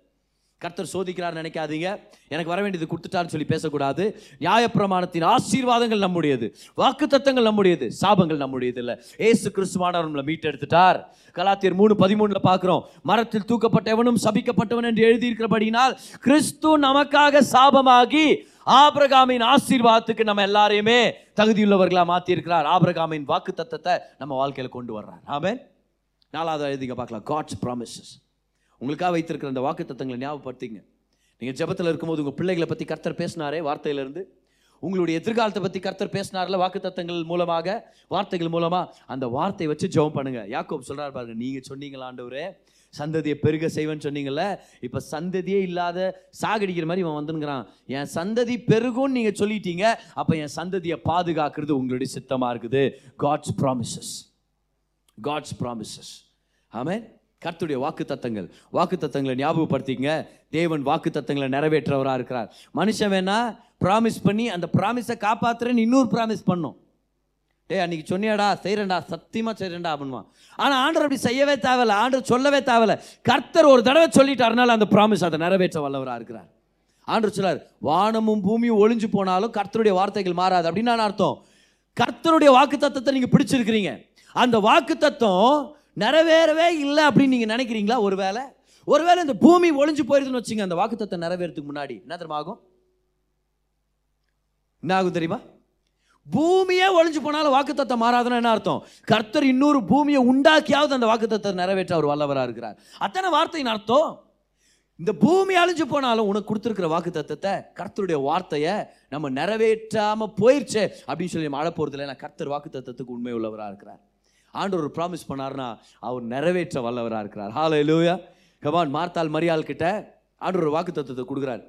கர்த்தர் சோதிக்கிறார் நினைக்காதீங்க. எனக்கு வர வேண்டியது கொடுத்துட்டான்னு சொல்லி பேசக்கூடாது. நியாயப்பிரமாணத்தின் ஆசீர்வாதங்கள் நம்முடையது. வாக்குத்தத்தங்கள் நம்முடையது. சாபங்கள் நம்முடையது இல்லை ஏசு கிறிஸ்துவானவர் நம்மளை மீட்டெடுத்துட்டார். கலாத்தியர் மூணு பதிமூணுல பார்க்குறோம். மரத்தில் தூக்கப்பட்டவனும் சபிக்கப்பட்டவன் என்று எழுதியிருக்கிறபடினால் கிறிஸ்து நமக்காக சாபமாகி ஆபிரகாமின் ஆசீர்வாதத்துக்கு நம்ம எல்லாரையுமே தகுதியுள்ளவர்களாக மாற்றியிருக்கிறார் ஆபிரகாமின் வாக்கு தத்தத்தை நம்ம வாழ்க்கையில் கொண்டு வர்றார். ஆமே நாலாவது எழுதிங்க பார்க்கலாம். காட்ஸ் ப்ராமிசஸ் உங்களுக்காக வைத்திருக்கிற அந்த வாக்கு தத்தங்களை ஞாபகப்படுத்திங்க நீங்கள் ஜெபத்தில் இருக்கும்போது உங்கள் பிள்ளைகளை பற்றி கர்த்தர் பேசினாரே வார்த்தையிலேருந்து. உங்களுடைய எதிர்காலத்தை பற்றி கர்த்தர் பேசினார்ல வாக்கு தத்தங்கள் மூலமாக வார்த்தைகள் மூலமாக அந்த வார்த்தையை வச்சு ஜெபம் பண்ணுங்கள் யாக்கோப் சொல்கிறார் பாருங்க நீங்கள் சொன்னீங்களா ஆண்டவரே? சந்ததியை பெருக செய்வேன்னு சொன்னீங்கல்ல? இப்போ சந்ததியே இல்லாத சாகடிக்கிற மாதிரி இவன் வந்துங்கிறான் என் சந்ததி பெருகும் நீங்கள் சொல்லிட்டீங்க. அப்போ என் சந்ததியை பாதுகாக்கிறது உங்களுடைய சித்தமாக இருக்குது. God's promises God's promises amen கர்த்தருடைய வாக்கு தத்தங்கள் வாக்கு தத்தங்களை ஞாபகப்படுத்திங்க தேவன் வாக்கு தத்தங்களை நிறைவேற்றவராக இருக்கிறார். மனுஷன் வேணா ப்ராமிஸ் பண்ணி அந்த ப்ராமிஸை காப்பாத்துறேன்னு இன்னொரு ப்ராமிஸ் பண்ணும். டே அன்னைக்கு சொன்னியாடா செய்கிறேன்டா சத்தியமாக செய்கிறேன்டா அப்படின்வான். ஆனால் ஆண்டர் அப்படி செய்யவே தேவையில்ல. ஆண்டர் சொல்லவே தேவையில்ல. கர்த்தர் ஒரு தடவை சொல்லிட்டாருனால அந்த ப்ராமிஸ் அதை நிறைவேற்ற வல்லவராக இருக்கிறார். ஆண்டர் சொல்லார் வானமும் பூமியும் ஒளிஞ்சு போனாலும் கர்த்தருடைய வார்த்தைகள் மாறாது. அப்படின்னு நான் அர்த்தம். கர்த்தருடைய வாக்கு தத்துவத்தை நீங்கள் பிடிச்சிருக்கிறீங்க. அந்த வாக்கு தத்துவம் நிறைவேறவே இல்லை அப்படின்னு நீங்கள் நினைக்கிறீங்களா? ஒருவேளை ஒருவேளை இந்த பூமி ஒளிஞ்சு போயிருதுன்னு வச்சுங்க அந்த வாக்குத்தத்தை நிறைவேறதுக்கு முன்னாடி என்ன தெரியுமா ஆகும்? என்ன ஆகும் தெரியுமா? பூமியே ஒளிஞ்சு போனாலும் வாக்குத்தத்தை மாறாதுன்னா என்ன அர்த்தம்? கர்த்தர் இன்னொரு பூமியை உண்டாக்கியாவது அந்த வாக்குத்தத்தை நிறைவேற்ற அவர் வல்லவராக இருக்கிறார். அத்தனை வார்த்தையின் அர்த்தம். இந்த பூமி அழிஞ்சு போனாலும் உனக்கு கொடுத்துருக்கிற வாக்கு தத்துவத்தை கர்த்தருடைய வார்த்தையை நம்ம நிறைவேற்றாமல் போயிடுச்சு அப்படின்னு சொல்லி மழை போகிறதுல நான் கர்த்தர் வாக்கு தத்துவத்துக்கு உண்மை உள்ளவராக இருக்கிறார். ஆண்டவர் ஒரு ப்ராமிஸ் பண்ணார்னா அவர் நிறைவேற்ற வல்லவராக இருக்கிறார். ஹால லூயா கமான் மார்த்தால் மரியாள் கிட்ட ஆண்டவர் ஒரு வாக்கு தத்துவத்தை கொடுக்குறாரு.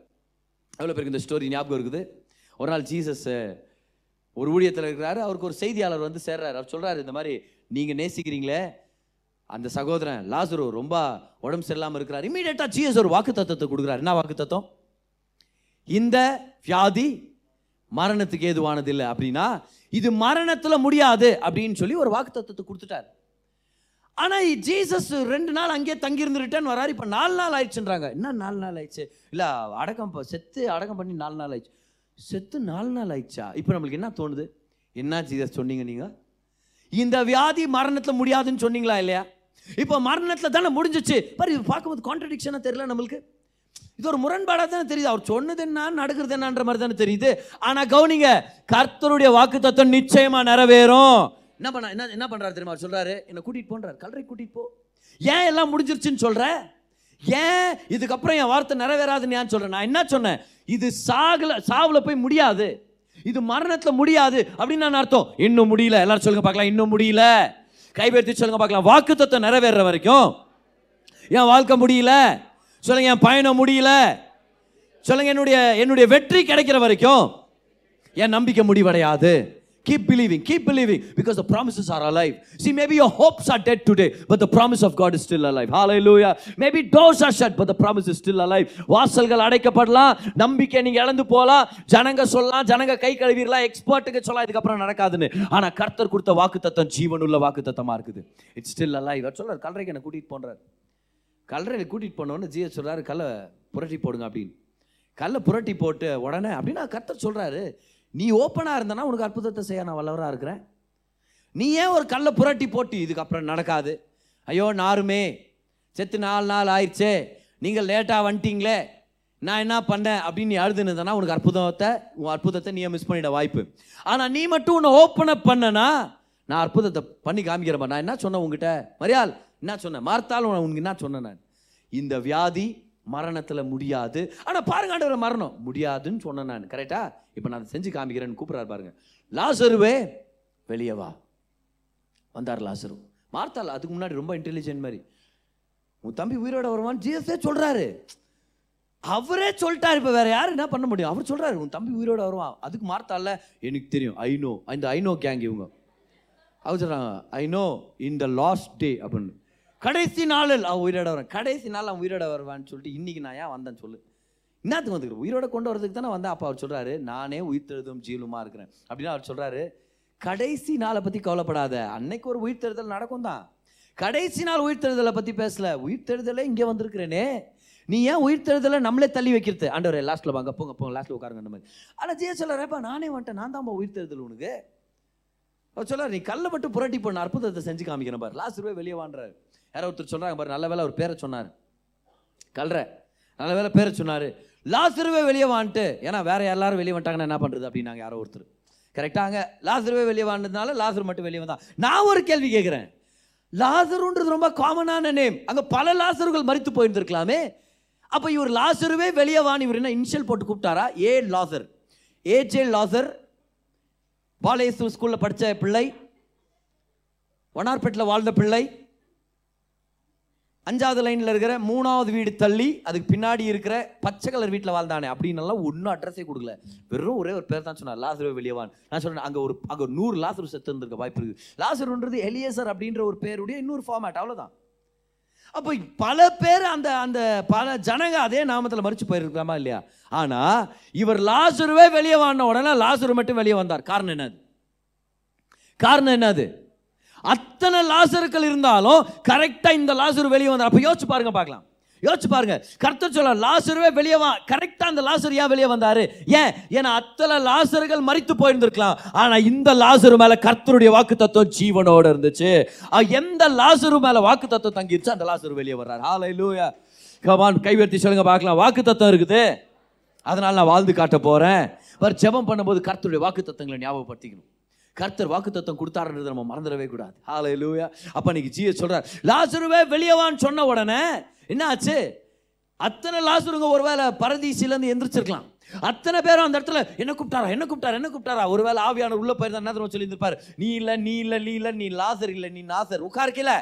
எவ்வளோ பேருக்கு இந்த ஸ்டோரி ஞாபகம் இருக்குது? ஒரு நாள் ஜீசஸ் ஒரு ஊழியத்தில் இருக்கிறாரு அவருக்கு ஒரு செய்தியாளர் வந்து சேர்றாரு. அவர் சொல்கிறாரு இந்த மாதிரி நீங்கள் நேசிக்கிறீங்களே அந்த சகோதரன் லாசுரு ரொம்ப உடம்பு சரியில்லாமல் இருக்கிறார். இமீடியட்டாக ஜீசஸ் ஒரு வாக்கு தத்துவத்தை கொடுக்குறாரு. என்ன வாக்கு தத்துவம் இந்த வியாதி மரணத்துக்கு ஏதுவானது இல்லை அப்படின்னா இது மரணத்தில் முடியாது அப்படின்னு சொல்லி ஒரு வாக்கு தத்துவத்தை கொடுத்துட்டார். ஆனால் ஜீசஸ் ரெண்டு நாள் அங்கேயே தங்கியிருந்து ரிட்டர்ன் வராரு. இப்போ நாலு நாள் ஆயிடுச்சுன்றாங்க. என்ன நாலு நாள் ஆயிடுச்சு? இல்லை அடக்கம் செத்து அடக்கம் பண்ணி நாலு நாள் ஆயிடுச்சு. செத்து நாலு நாள் ஆயிடுச்சா? இப்போ நம்மளுக்கு என்ன தோணுது? என்ன ஜீசஸ் சொன்னீங்க நீங்கள் இந்த வியாதி மரணத்தில் முடியாதுன்னு சொன்னீங்களா இல்லையா? இப்போ மரணத்தில் தானே முடிஞ்சிச்சு. பாரு இது பார்க்கும்போது கான்ட்ரடிக்ஷனாக தெரியல நம்மளுக்கு. இது ஒரு முரண்பாடாக தானே தெரியுது. அவர் சொன்னது என்ன நடக்கிறது என்னன்ற மாதிரி தானே தெரியுது. ஆனால் கவனிங்க கர்த்தருடைய வாக்கு தத்துவம் நிச்சயமாக நிறைவேறும். என்ன பண்ண என்ன என்ன பண்ணுறாரு தெரியுமா? அவர் சொல்கிறாரு என்னை கூட்டிகிட்டு போன்றார். கல்லறை கூட்டிகிட்டு போ. ஏன் எல்லாம் முடிஞ்சிருச்சுன்னு சொல்கிற ஏன் இதுக்கப்புறம் என் வார்த்தை நிறைவேறாதுன்னு ஏன் சொல்கிறேன் நான் என்ன சொன்னேன்? இது சாகல சாவில் போய் முடியாது. இது மரணத்தில் முடியாது. அப்படின்னு நான் அர்த்தம். இன்னும் முடியல. எல்லாரும் சொல்லுங்க பார்க்கலாம். இன்னும் முடியல. கைபெடுத்து சொல்லுங்க பார்க்கலாம். வாக்கு நிறைவேற வரைக்கும் என் வாழ்க்கை முடியல. சொல்லுங்க என் பயணம் முடியல. சொல்லுங்க என்னுடைய என்னுடைய வெற்றி கிடைக்கிற வரைக்கும் என் நம்பிக்கை முடிவடையாது. Keep believing keep believing because promises are are alive. Maybe maybe your hopes are dead today but promise of God god is still alive. Hallelujah. Maybe doors are shut but the promise is still alive வாசல்கள் அடைக்கப்படலாம் நம்பிக்கை நீங்க இழந்து போலாம் ஜனங்க சொல்லலாம் ஜனங்க கை கழுவிடலாம் எக்ஸ்பர்ட்டுக்கு சொல்லலாம் இதுக்கப்புறம் நடக்காதுன்னு. ஆனா கர்த்தர் கொடுத்த வாக்குத்தத்தம் ஜீவனுள்ள வாக்குத்தத்தமா இருக்குது. இட்ஸ் ஸ்டில் அலைவ் அவர் சொல்றாரு கல்றைக்கு என்ன கூட்டிட்டு போன்றார். கல்லறையில் கூட்டிகிட்டு போனோன்னு ஜிஎஸ் சொல்கிறாரு கல்லை புரட்டி போடுங்க அப்படின்னு. கல்லை புரட்டி போட்டு உடனே அப்படின்னா கர்த்தர் சொல்கிறாரு நீ ஓப்பனாக இருந்தனா உனக்கு அற்புதத்தை செய்ய நான் வல்லவராக இருக்கிறேன். நீ ஏன் ஒரு கல்லை புரட்டி போட்டு இதுக்கப்புறம் நடக்காது. ஐயோ நாருமே செத்து நாலு நாள் ஆயிடுச்சே நீங்கள் லேட்டாக வந்துட்டீங்களே நான் என்ன பண்ணேன்? அப்படின்னு நீ அழுதுனதுனா உனக்கு அற்புதத்தை உன் அற்புதத்தை நீ மிஸ் பண்ணிட வாய்ப்பு. ஆனால் நீ மட்டும் உன்னை ஓப்பன் அப் பண்ணனா நான் அற்புதத்தை பண்ணி காமிக்கிறேன் நான் என்ன சொன்னேன் உங்ககிட்ட மரியாள் என்ன சொன்னேன்? மார்த்தாலும் உனக்கு என்ன சொன்னேன் நான்? இந்த வியாதி மரணத்தில் முடியாது. ஆனால் பாருங்க ஆண்டவர் மரணம். முடியாதுன்னு சொன்னேன் நான். கரெக்டா இப்போ நான் அதை செஞ்சு காமிக்கிறேன்னு கூப்பிட்றாரு பாருங்க. லாசருவே வெளியே வா. வந்தார் லாசரு. மார்த்தால் அதுக்கு முன்னாடி ரொம்ப இன்டெலிஜென்ட் மாதிரி. உன் தம்பி உயிரோட வருவான்னு ஜீசஸே சொல்கிறாரு அவரே சொல்லிட்டார். இப்போ வேற யாரும் என்ன பண்ண முடியும்? அவர் சொல்கிறாரு உன் தம்பி உயிரோட வருவான் அதுக்கு மார்த்தால எனக்கு தெரியும். ஐநோ இந்த ஐநோ கேங் இவங்க. அவர் சொல்கிறாங்க I know in the last day அப்படின்னு. கடைசி நாளில் அவன் உயிரோட வரும் கடைசி நாள் அவன் உயிரோட வருவான்னு சொல்லிட்டு இன்னைக்கு நான் ஏன் வந்தேன்னு சொல்லு. என்னத்துக்கு வந்துருக்கு? உயிரோட கொண்டு வரதுக்கு தானே வந்தேன். அப்போ அவர் சொல்றாரு நானே உயிர்த்தெழுதும் ஜீவனுமா இருக்கிறேன். அப்படின்னு அவர் சொல்றாரு. கடைசி நாளை பத்தி கவலைப்படாத. அன்னைக்கு ஒரு உயிர்த்தெழுதல் நடக்கும் தான். கடைசி நாள் உயிர்த்தெழுதலை பத்தி பேசல. உயிர்த்தெழுதலே இங்கே வந்திருக்கிறேனே. நீ ஏன் உயிர் தெழுதலை நம்மளே தள்ளி வைக்கிறது? ஆண்டவரே லாஸ்ட்ல வாங்க போங்க போங்க லாஸ்ட்ல உட்காருங்க அந்த மாதிரி. ஆனால் ஜெய சொல்றாருப்பா நானே வந்துட்டேன். நான் தான் உயிர்த்தெழுதல் உனக்கு? அவர் சொல்றாரு நீ கல்லை மட்டும் புரட்டி பண்ண. அற்புதத்தை செஞ்சு காமிக்கிறேன் பாரு. லாஸ்ட் ரூபாய் வெளியே வாண்டுறாரு யாரோ ஒருத்தர் சொல்கிறாங்க பாரு நல்ல வேலை அவர் பேரை சொன்னார். கல்ற நல்ல வேலை பேரை சொன்னார். லாசருவே வெளியே வான்ட்டு. ஏன்னா வேற எல்லாரும் வெளியே வந்துட்டாங்கன்னா என்ன பண்ணுறது அப்படின்னாங்க யாரோ ஒருத்தர். கரெக்டாங்க லாசருவே வெளியே வாண்டதுனால லாசர் மட்டும் வெளியே வந்தான். நான் ஒரு கேள்வி கேட்குறேன் லாசருன்றது ரொம்ப காமனான நேம் அங்கே பல லாசர்கள் மறித்து போயிருந்திருக்கலாமே. அப்போ இவர் லாசருவே வெளியே வான் இவர் என்ன இனிஷியல் போட்டு கூப்பிட்டாரா? ஏ லாசர். ஏஜே லாசர். பாலேசு ஸ்கூலில் படித்த பிள்ளை. வண்ணார்பேட்டில் வாழ்ந்த பிள்ளை. அஞ்சாவது லைனில் இருக்கிற மூணாவது வீடு தள்ளி அதுக்கு பின்னாடி இருக்கிற பச்சை கலர் வீட்டில் வாழ்ந்தானே அப்படின்னு ஒன்றும் அட்ரஸே கொடுக்கல. வெறும் ஒரே ஒரு பேர் தான் சொன்னார் லாசரு வெளியவான். நான் சொன்னேன் அங்கே ஒரு அங்கே நூறு லாசரு செத்து இருந்திருக்க வாய்ப்பு இருக்குது. லாசருன்றது எலியசர் அப்படின்ற ஒரு பேருடைய இன்னொரு ஃபார்மேட் அவ்வளோதான் அப்போ பல பேர் அந்த அந்த பல ஜனங்க அதே நாமத்தில் மறிச்சு போயிருக்கலாமா இல்லையா? ஆனால் இவர் லாசருவே வெளியே வாங்கின உடனே லாசரு மட்டும் வெளியே வந்தார். காரணம் என்னது? காரணம் என்னது? அத்தனை லாசருக்கள் இருந்தாலும் கரெக்டாக இந்த லாசரு வெளியே வந்தார் அப்போ யோசிச்சு பாருங்க பார்க்கலாம். யோசிச்சு பாருங்க. கர்த்தர் சொல்ல லாசருவே வெளியே வா கரெக்டாக அந்த லாசர் ஏன் வெளியே வந்தார்? ஏன்? ஏன்னா அத்தனை லாசர்கள் மறித்து போயிருந்திருக்கலாம். ஆனால் இந்த லாசரு மேலே கர்த்தருடைய வாக்கு தத்துவம் ஜீவனோட இருந்துச்சு. எந்த லாசரு மேலே வாக்கு தத்துவம் தங்கிருச்சு அந்த லாசர் வெளியே வர்றாரு. லூயா கமான் கைவர்த்தி சொல்லுங்க பார்க்கலாம். வாக்கு தத்துவம் இருக்குது. அதனால் நான் வாழ்ந்து காட்ட போகிறேன் அவர் ஜெபம் பண்ணும்போது கர்த்தருடைய வாக்கு தத்துவங்களை ஞாபகப்படுத்திக்கணும். கர்த்தர் வாக்கு தத்துவம் கொடுத்தாருன்றதை நம்ம மறந்துடவே கூடாது. ஹalleluya அப்போ இன்னைக்கு ஜீய சொல்கிறார் லாசருவே வெளியவான்னு சொன்ன உடனே என்ன ஆச்சு அத்தனை லாசருங்க ஒருவேளை பரதீசிலேருந்து எந்திரிச்சிருக்கலாம். அத்தனை பேரும் அந்த இடத்துல என்ன கூப்பிட்டாரா? என்ன கூப்பிட்டாரா? என்ன கூப்பிட்டாரா? ஒருவேளை ஆவியானவர் உள்ள போயிருந்தா என்ன தெரியுமா நீ இல்லை நீ இல்லை நீ இல்லை நீ லாசர் இல்லை நீ நாசர். உட்கார்க்கல.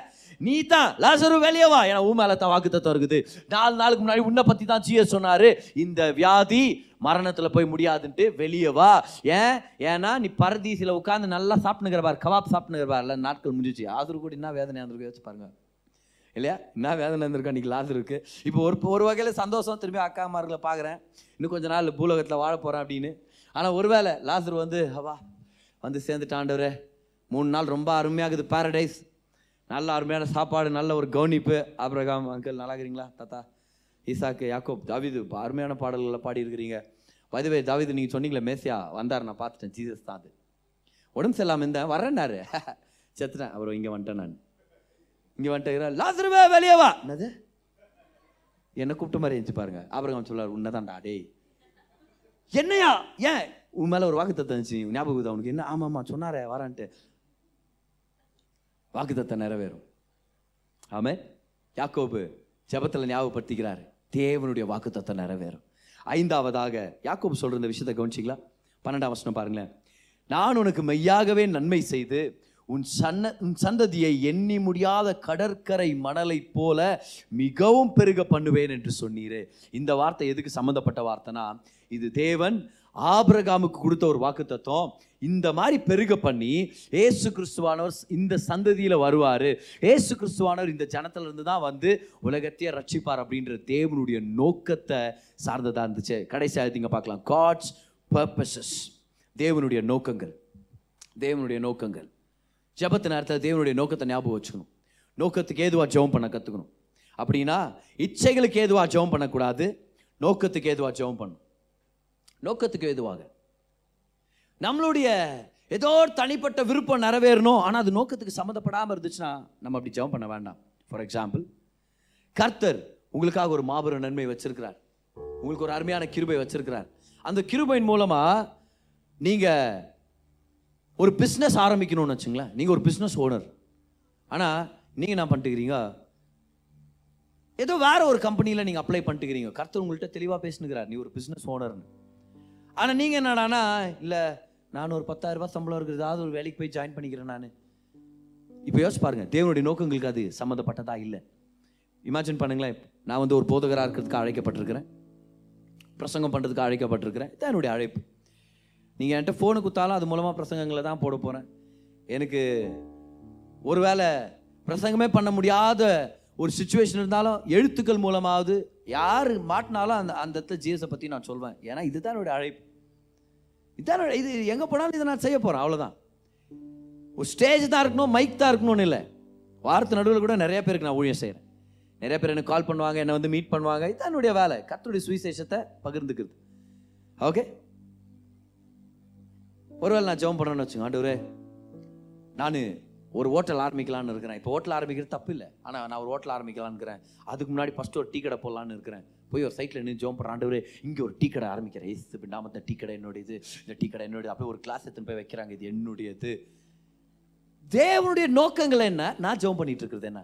நீ தான் லாசரு வெளியே வா. ஏன்னா உன் மேலே தான் வாக்கு தத்துவம் இருக்குது. நாலு நாளுக்கு முன்னாடி உன்னை பற்றி தான் ஜீய சொன்னாரு. இந்த வியாதி மரணத்தில் போய் முடியாதுன்ட்டு வெளியே வா. ஏன்? ஏன்னா நீ பரதீசில உட்காந்து நல்லா சாப்பிட்டுங்கிற பார். கவாப் சாப்பிட்டுங்கிற பார். இல்ல நாட்கள் முடிஞ்சிச்சு. ஆதரவு கூட என்ன வேதனை இருந்திருக்கு யோசிச்சு பாருங்க. இல்லையா? என்ன வேதனை இருந்திருக்கா இன்னைக்கு லாஸ் இருக்குது இப்போ ஒரு ஒரு வகையில் சந்தோஷம். திரும்பி அக்காமார்களை பார்க்குறேன். இன்னும் கொஞ்ச நாள் பூலோகத்தில் வாழ போகிறேன் அப்படின்னு. ஆனால் ஒருவேளை லாசர் வந்து அவா வந்து சேர்ந்துட்டாண்டவர் மூணு நாள் ரொம்ப அருமையாகுது. பாரடைஸ் நல்ல அருமையான சாப்பாடு நல்ல ஒரு கவனிப்பு. ஆபிரகாம் அங்கிள் நல்லா இருக்கிறீங்களா? தாத்தா ஈசாக்கு யாக்கோப் தாவிது அருமையான பாடல்களை பாடி இருக்கிறீங்க வயதுவே தாவிது நீங்கள் சொன்னீங்களே மேசியா வந்தார் நான் பார்த்துட்டேன் ஜீசஸ் தான் அது. உடம்பு சரியில்லாமல் இருந்தேன் வரேன்னாரு செத்துட்டேன். அப்புறம் இங்கே வந்துட்டேன் நான். இங்கே வந்துட்டு லாசருவே வெளியே வா. என்னது? என்ன கூப்பிட்ட மாதிரி இருந்துச்சு பாருங்க. அப்புறம் சொல்லார் உன்னதான்டா டேய். என்னையா? ஏன்? உன் மேல ஒரு வாக்கு தத்தம் இருந்துச்சு ஞாபகம் உனக்கு? என்ன? ஆமா ஆமா சொன்னாரே வரான்ட்டு. வாக்குத்தத்தை நிறைவேறும். ஆமே யாக்கோபு ஜபத்தில் ஞாபகப்படுத்திக்கிறார். தேவனுடைய வாக்குத்தத்தை நிறைவேறும். ஐந்தாவதாக யாக்கோபு சொல்கிற இந்த விஷயத்தை கவனிச்சிங்களா? பன்னெண்டாம் வசனம் பாருங்களேன். நான் உனக்கு மெய்யாகவே நன்மை செய்து உன் சன்ன உன் சந்ததியை எண்ணி முடியாத கடற்கரை மணலைப் போல மிகவும் பெருக பண்ணுவேன் என்று சொன்னீரே. இந்த வார்த்தை எதுக்கு சம்மந்தப்பட்ட வார்த்தைனா இது தேவன் ஆபிரகாமுக்கு கொடுத்த ஒரு வாக்குத்தத்தம் இந்த மாதிரி பெருக பண்ணி ஏசு கிறிஸ்துவானவர் இந்த சந்ததியில் வருவார். ஏசு கிறிஸ்துவானவர் இந்த ஜனத்திலிருந்து தான் வந்து உலகத்தையே ரட்சிப்பார் அப்படின்ற தேவனுடைய நோக்கத்தை சார்ந்ததாக இருந்துச்சு. கடைசி ஆயத்திங்க பார்க்கலாம். காட்ஸ் பர்பசஸ் தேவனுடைய நோக்கங்கள். தேவனுடைய நோக்கங்கள். ஜெபத்து நேரத்தில் தேவனுடைய நோக்கத்தை ஞாபகம் வச்சுக்கணும். நோக்கத்துக்கு ஏதுவாக ஜெபம் பண்ண கற்றுக்கணும் அப்படின்னா இச்சைகளுக்கு ஏதுவாக ஜெபம் பண்ணக்கூடாது. நோக்கத்துக்கு ஏதுவாக ஜெபம் பண்ணணும். நோக்கத்துக்கு ஏதுவாக? நம்மளுடைய ஏதோ ஒரு தனிப்பட்ட விருப்பம் நிறைவேறணும் ஆனால் அது நோக்கத்துக்கு சம்மந்தப்படாமல் இருந்துச்சுன்னா நம்ம அப்படி ஜெபம் பண்ண வேண்டாம். ஃபார் எக்ஸாம்பிள் கர்த்தர் உங்களுக்காக ஒரு மாபெரும் நன்மை வச்சிருக்கிறார். உங்களுக்கு ஒரு அருமையான கிருபை வச்சிருக்கிறார். அந்த கிருபையின் மூலமாக நீங்கள் ஒரு பிஸ்னஸ் ஆரம்பிக்கணும்னு வச்சுங்களேன். நீங்கள் ஒரு பிஸ்னஸ் ஓனர் ஆனால் நீங்கள் என்ன பண்ணிட்டுக்கிறீங்க ஏதோ வேற ஒரு கம்பெனியில் நீங்கள் அப்ளை பண்ணிட்டுக்கிறீங்க கர்த்தர் உங்கள்கிட்ட தெளிவாக பேசுனுக்கிறார். நீ ஒரு பிஸ்னஸ் ஓனர்னு ஆனால் நீங்கள் என்னடானா இல்லை நான் ஒரு பத்தாயிரம் சம்பளம் இருக்குது ஏதாவது ஒரு வேலைக்கு போய் ஜாயின் பண்ணிக்கிறேன் நான். இப்போ யோசிச்சு பாருங்க தேவனுடைய நோக்கங்களுக்கு அது சம்மந்தப்பட்டதா இல்லை. இமேஜின் பண்ணுங்களேன் நான் வந்து ஒரு போதகராக இருக்கிறதுக்கு அழைக்கப்பட்டிருக்கிறேன். பிரசங்கம் பண்ணுறதுக்கு அழைக்கப்பட்டிருக்கிறேன். இதான் என்னுடைய அழைப்பு. நீங்கள் என்கிட்ட ஃபோனு குத்தாலும் அது மூலமாக பிரசங்கங்களை தான் போட போகிறேன் எனக்கு ஒருவேளை பிரசங்கமே பண்ண முடியாத ஒரு சுச்சுவேஷன் இருந்தாலும் எழுத்துக்கள் மூலமாவது யார் மாட்டினாலும் அந்த அந்த இடத்துல ஜீசஸை பற்றி நான் சொல்வேன். ஏன்னா இதுதான் என்னுடைய அழைப்பு. இதான் இது எங்கே போனாலும் இதை நான் செய்ய போகிறேன் அவ்வளோதான் ஒரு ஸ்டேஜ் தான் இருக்கணும் மைக் தான் இருக்கணும்னு இல்லை. வாரத்து நடுவில் கூட நிறைய பேருக்கு நான் ஊழியம் செய்கிறேன் நிறைய பேர் எனக்கு கால் பண்ணுவாங்க என்னை வந்து மீட் பண்ணுவாங்க இதுதான் என்னுடைய வேலை. கர்த்தருடைய சுவிசேஷத்தை பகிர்ந்துக்கிறது. ஓகே ஒருவேளை நான் ஜெபம் பண்ணணும்னு வச்சுங்க ஆண்டவரே. நான் ஒரு ஹோட்டல் ஆரம்பிக்கலான்னு இருக்கிறேன். இப்போ ஹோட்டல் ஆரம்பிக்கிறது தப்பு இல்லை. ஆனால் நான் ஒரு ஹோட்டல் ஆரம்பிக்கலான்னு இருக்கிறேன். அதுக்கு முன்னாடி ஃபஸ்ட்டு ஒரு டீ கடை போடலான்னு இருக்கிறேன். போய் ஒரு சைட்டில் நின்று ஜோம் பண்ணுற ஆண்டவரே இங்கே ஒரு டீ கடை ஆரம்பிக்கிறேன். ஏசு இப்போ நாம டீ கடை என்னுடைய இது இந்த டீ கடை என்னுடைய அப்படியே ஒரு கிளாஸ் எடுத்துன்னு போய் வைக்கிறாங்க. இது என்னுடையது? தேவனுடைய நோக்கங்கள் என்ன? நான் ஜெபம் பண்ணிட்டு இருக்கிறது என்ன?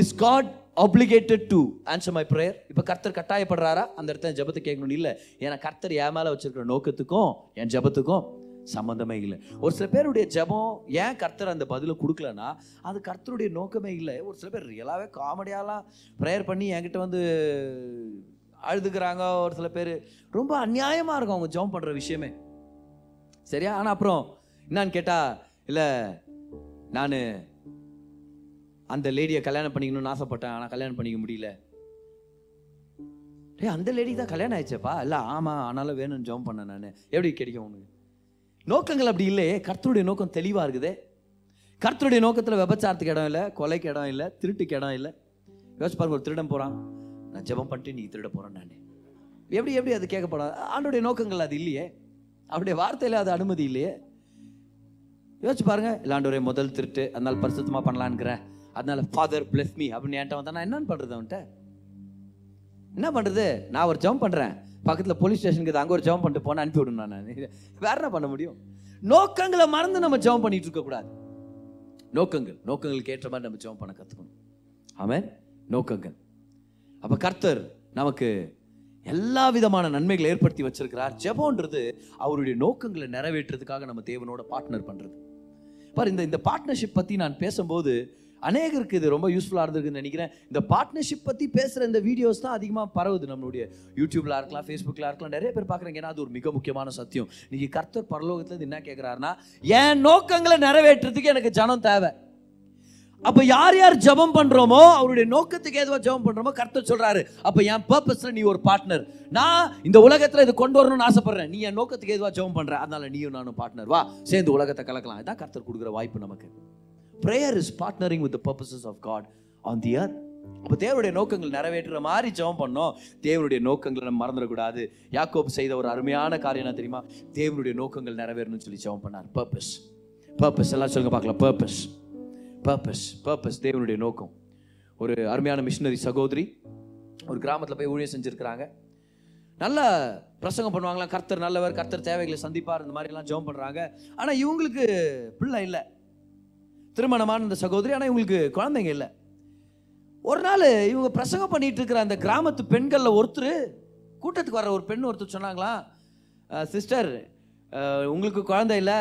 Is God obligated to answer my prayer இப்போ கர்த்தர் கட்டாயப்படுறாரா? அந்த இடத்துல ஜபத்தை கேட்கணும்னு இல்லை. ஏன்னா கர்த்தர் என் மேலே வச்சிருக்கிற நோக்கத்துக்கும் என் ஜெபத்துக்கும் சம்மந்தமே இல்லை. ஒரு சில பேருடைய ஜெபம் ஏன் கர்த்தர் அந்த பதிலை கொடுக்கலன்னா அது கர்த்தருடைய நோக்கமே இல்லை. ஒரு சில பேர் ரியலாகவே காமெடியாலாம் ப்ரேயர் பண்ணி என்கிட்ட வந்து அழுதுக்கிறாங்க ஒரு சில பேர் ரொம்ப அநியாயமாக இருக்கும் அவங்க ஜெபம் பண்ணுற விஷயமே. சரியா? ஆனால் அப்புறம் என்னான்னு கேட்டால் இல்லை நான் அந்த லேடியை கல்யாணம் பண்ணிக்கணும்னு ஆசைப்பட்டேன். ஆனால் கல்யாணம் பண்ணிக்க முடியல. டே அந்த லேடி தான் கல்யாணம் ஆயிடுச்சப்பா. இல்லை ஆமாம் ஆனாலும் வேணும்னு ஜெபம் பண்ணேன் நான். எப்படி கிடைக்கும் உனக்கு? நோக்கங்கள் அப்படி இல்லையே. கர்த்தருடைய நோக்கம் தெளிவாக இருக்குது. கர்த்தருடைய நோக்கத்தில் விபச்சாரத்துக்கு இடம் இல்லை கொலைக்கு இடம் இல்லை திருட்டுக்கு இடம் இல்லை. யோசிச்சு பாருங்க ஒரு திருடம் போகிறான் நான் ஜெபம் பண்ணிட்டு நீ திருட போகிறேன் நான். எப்படி எப்படி அது கேட்கப்படாது ஆண்டுடைய நோக்கங்கள் அது இல்லையே. அவருடைய வார்த்தையில் அது அனுமதி இல்லையே. யோசிச்சு பாருங்க இல்லாண்டவரே முதல் திருட்டு. அதனால பரிசுத்தமாக பண்ணலான்ங்கிறேன் அதனால ஃபாதர் பிளஸ் மீ அப்படின்னு என்கிட்ட வந்தா நான் என்னன்னு பண்ணுறது அவன்கிட்ட? என்ன பண்ணுறது நான் ஒரு ஜம்ப் பண்ணுறேன் பக்கத்தில் போலீஸ் ஸ்டேஷனுக்கு அங்கே ஒரு ஜெபம் பண்ணிட்டு போன அனுப்பி விடணும் நான். வேற என்ன பண்ண முடியும்? நோக்கங்களை மறந்து நம்ம ஜெபம் பண்ணிட்டு இருக்கக்கூடாது நோக்கங்கள் நோக்கங்களுக்கு ஏற்ற மாதிரி நம்ம ஜெபம் பண்ண கற்றுக்கணும் ஆமாம் நோக்கங்கள். அப்போ கர்த்தர் நமக்கு எல்லா விதமான நன்மைகளை ஏற்படுத்தி வச்சிருக்கிறார். ஜெபோன்றது அவருடைய நோக்கங்களை நிறைவேற்றுறதுக்காக நம்ம தேவனோட பார்ட்னர் பண்ணுறது பாரு இந்த இந்த பார்ட்னர்ஷிப் பற்றி நான் பேசும்போது அநேகருக்கு இது ரொம்ப யூஸ்ஃபுல்லாக இருந்திருக்குன்னு நினைக்கிறேன். இந்த பார்ட்னர்ஷிப் பற்றி பேசுகிற இந்த வீடியோஸ் தான் அதிகமாக பரவுது நம்மளுடைய யூடியூப்ல இருக்கலாம் ஃபேஸ்புக்கில் இருக்கலாம். நிறைய பேர் பார்க்குறாங்க. ஏன்னா அது ஒரு மிக முக்கியமான சத்தியம். இன்னைக்கு கர்த்தர் பரலோகத்தில் என்ன கேட்குறாருன்னா என் நோக்கங்களை நிறைவேற்றுறதுக்கு எனக்கு ஜனம் தேவை. அப்போ யார் யார் ஜெபம் பண்ணுறோமோ அவருடைய நோக்கத்துக்கு எதுவாக ஜெபம் பண்ணுறோமோ கர்த்தர் சொல்கிறாரு அப்போ என் பர்பஸில் நீ ஒரு பார்ட்னர் நான் இந்த உலகத்தில் இது கொண்டு வரணும்னு ஆசைப்படுறேன். நீ என் நோக்கத்துக்கு எதுவாக ஜெபம் பண்ணுற அதனால நீயும் நானும் பார்ட்னர் வா சேர்ந்து உலகத்தை கலக்கலாம். இதான் கர்த்தர் கொடுக்குற வாய்ப்பு நமக்கு. Prayer is partnering with purposes of God on the earth அப்போ தேவனுடைய நோக்கங்கள் நிறைவேற்றுற மாதிரி ஜெபம் பண்ணோம். தேவனுடைய நோக்கங்களை நம்ம மறந்துடக்கூடாது. யாக்கோப் செய்த ஒரு அருமையான காரியம் என்ன தெரியுமா? தேவனுடைய நோக்கங்கள் நிறைவேறணும்னு சொல்லி ஜெபம் பண்ணார். பர்பஸ் பர்பஸ் எல்லாம் சொல்லுங்க பார்க்கலாம். பர்பஸ் பர்பஸ் பர்பஸ் தேவனுடைய நோக்கம். ஒரு அருமையான மிஷினரி சகோதரி ஒரு கிராமத்தில் போய் ஊழியம் செஞ்சுருக்கிறாங்க. நல்ல பிரசங்கம் பண்ணுவாங்களாம். கர்த்தர் நல்லவர் கர்த்தர் தேவைகளை சந்திப்பார் இந்த மாதிரிலாம் ஜெபம் பண்ணுறாங்க ஆனால் இவங்களுக்கு பிள்ளை இல்லை. திருமணமான இந்த சகோதரி ஆனால் இவங்களுக்கு குழந்தைங்க இல்லை. ஒரு நாள் இவங்க பிரசங்கம் பண்ணிட்டு இருக்கிற அந்த கிராமத்து பெண்களில் ஒருத்தர் கூட்டத்துக்கு வர ஒரு பெண் ஒருத்தர் சொன்னாங்களாம் சிஸ்டர் உங்களுக்கு குழந்தை இல்லை.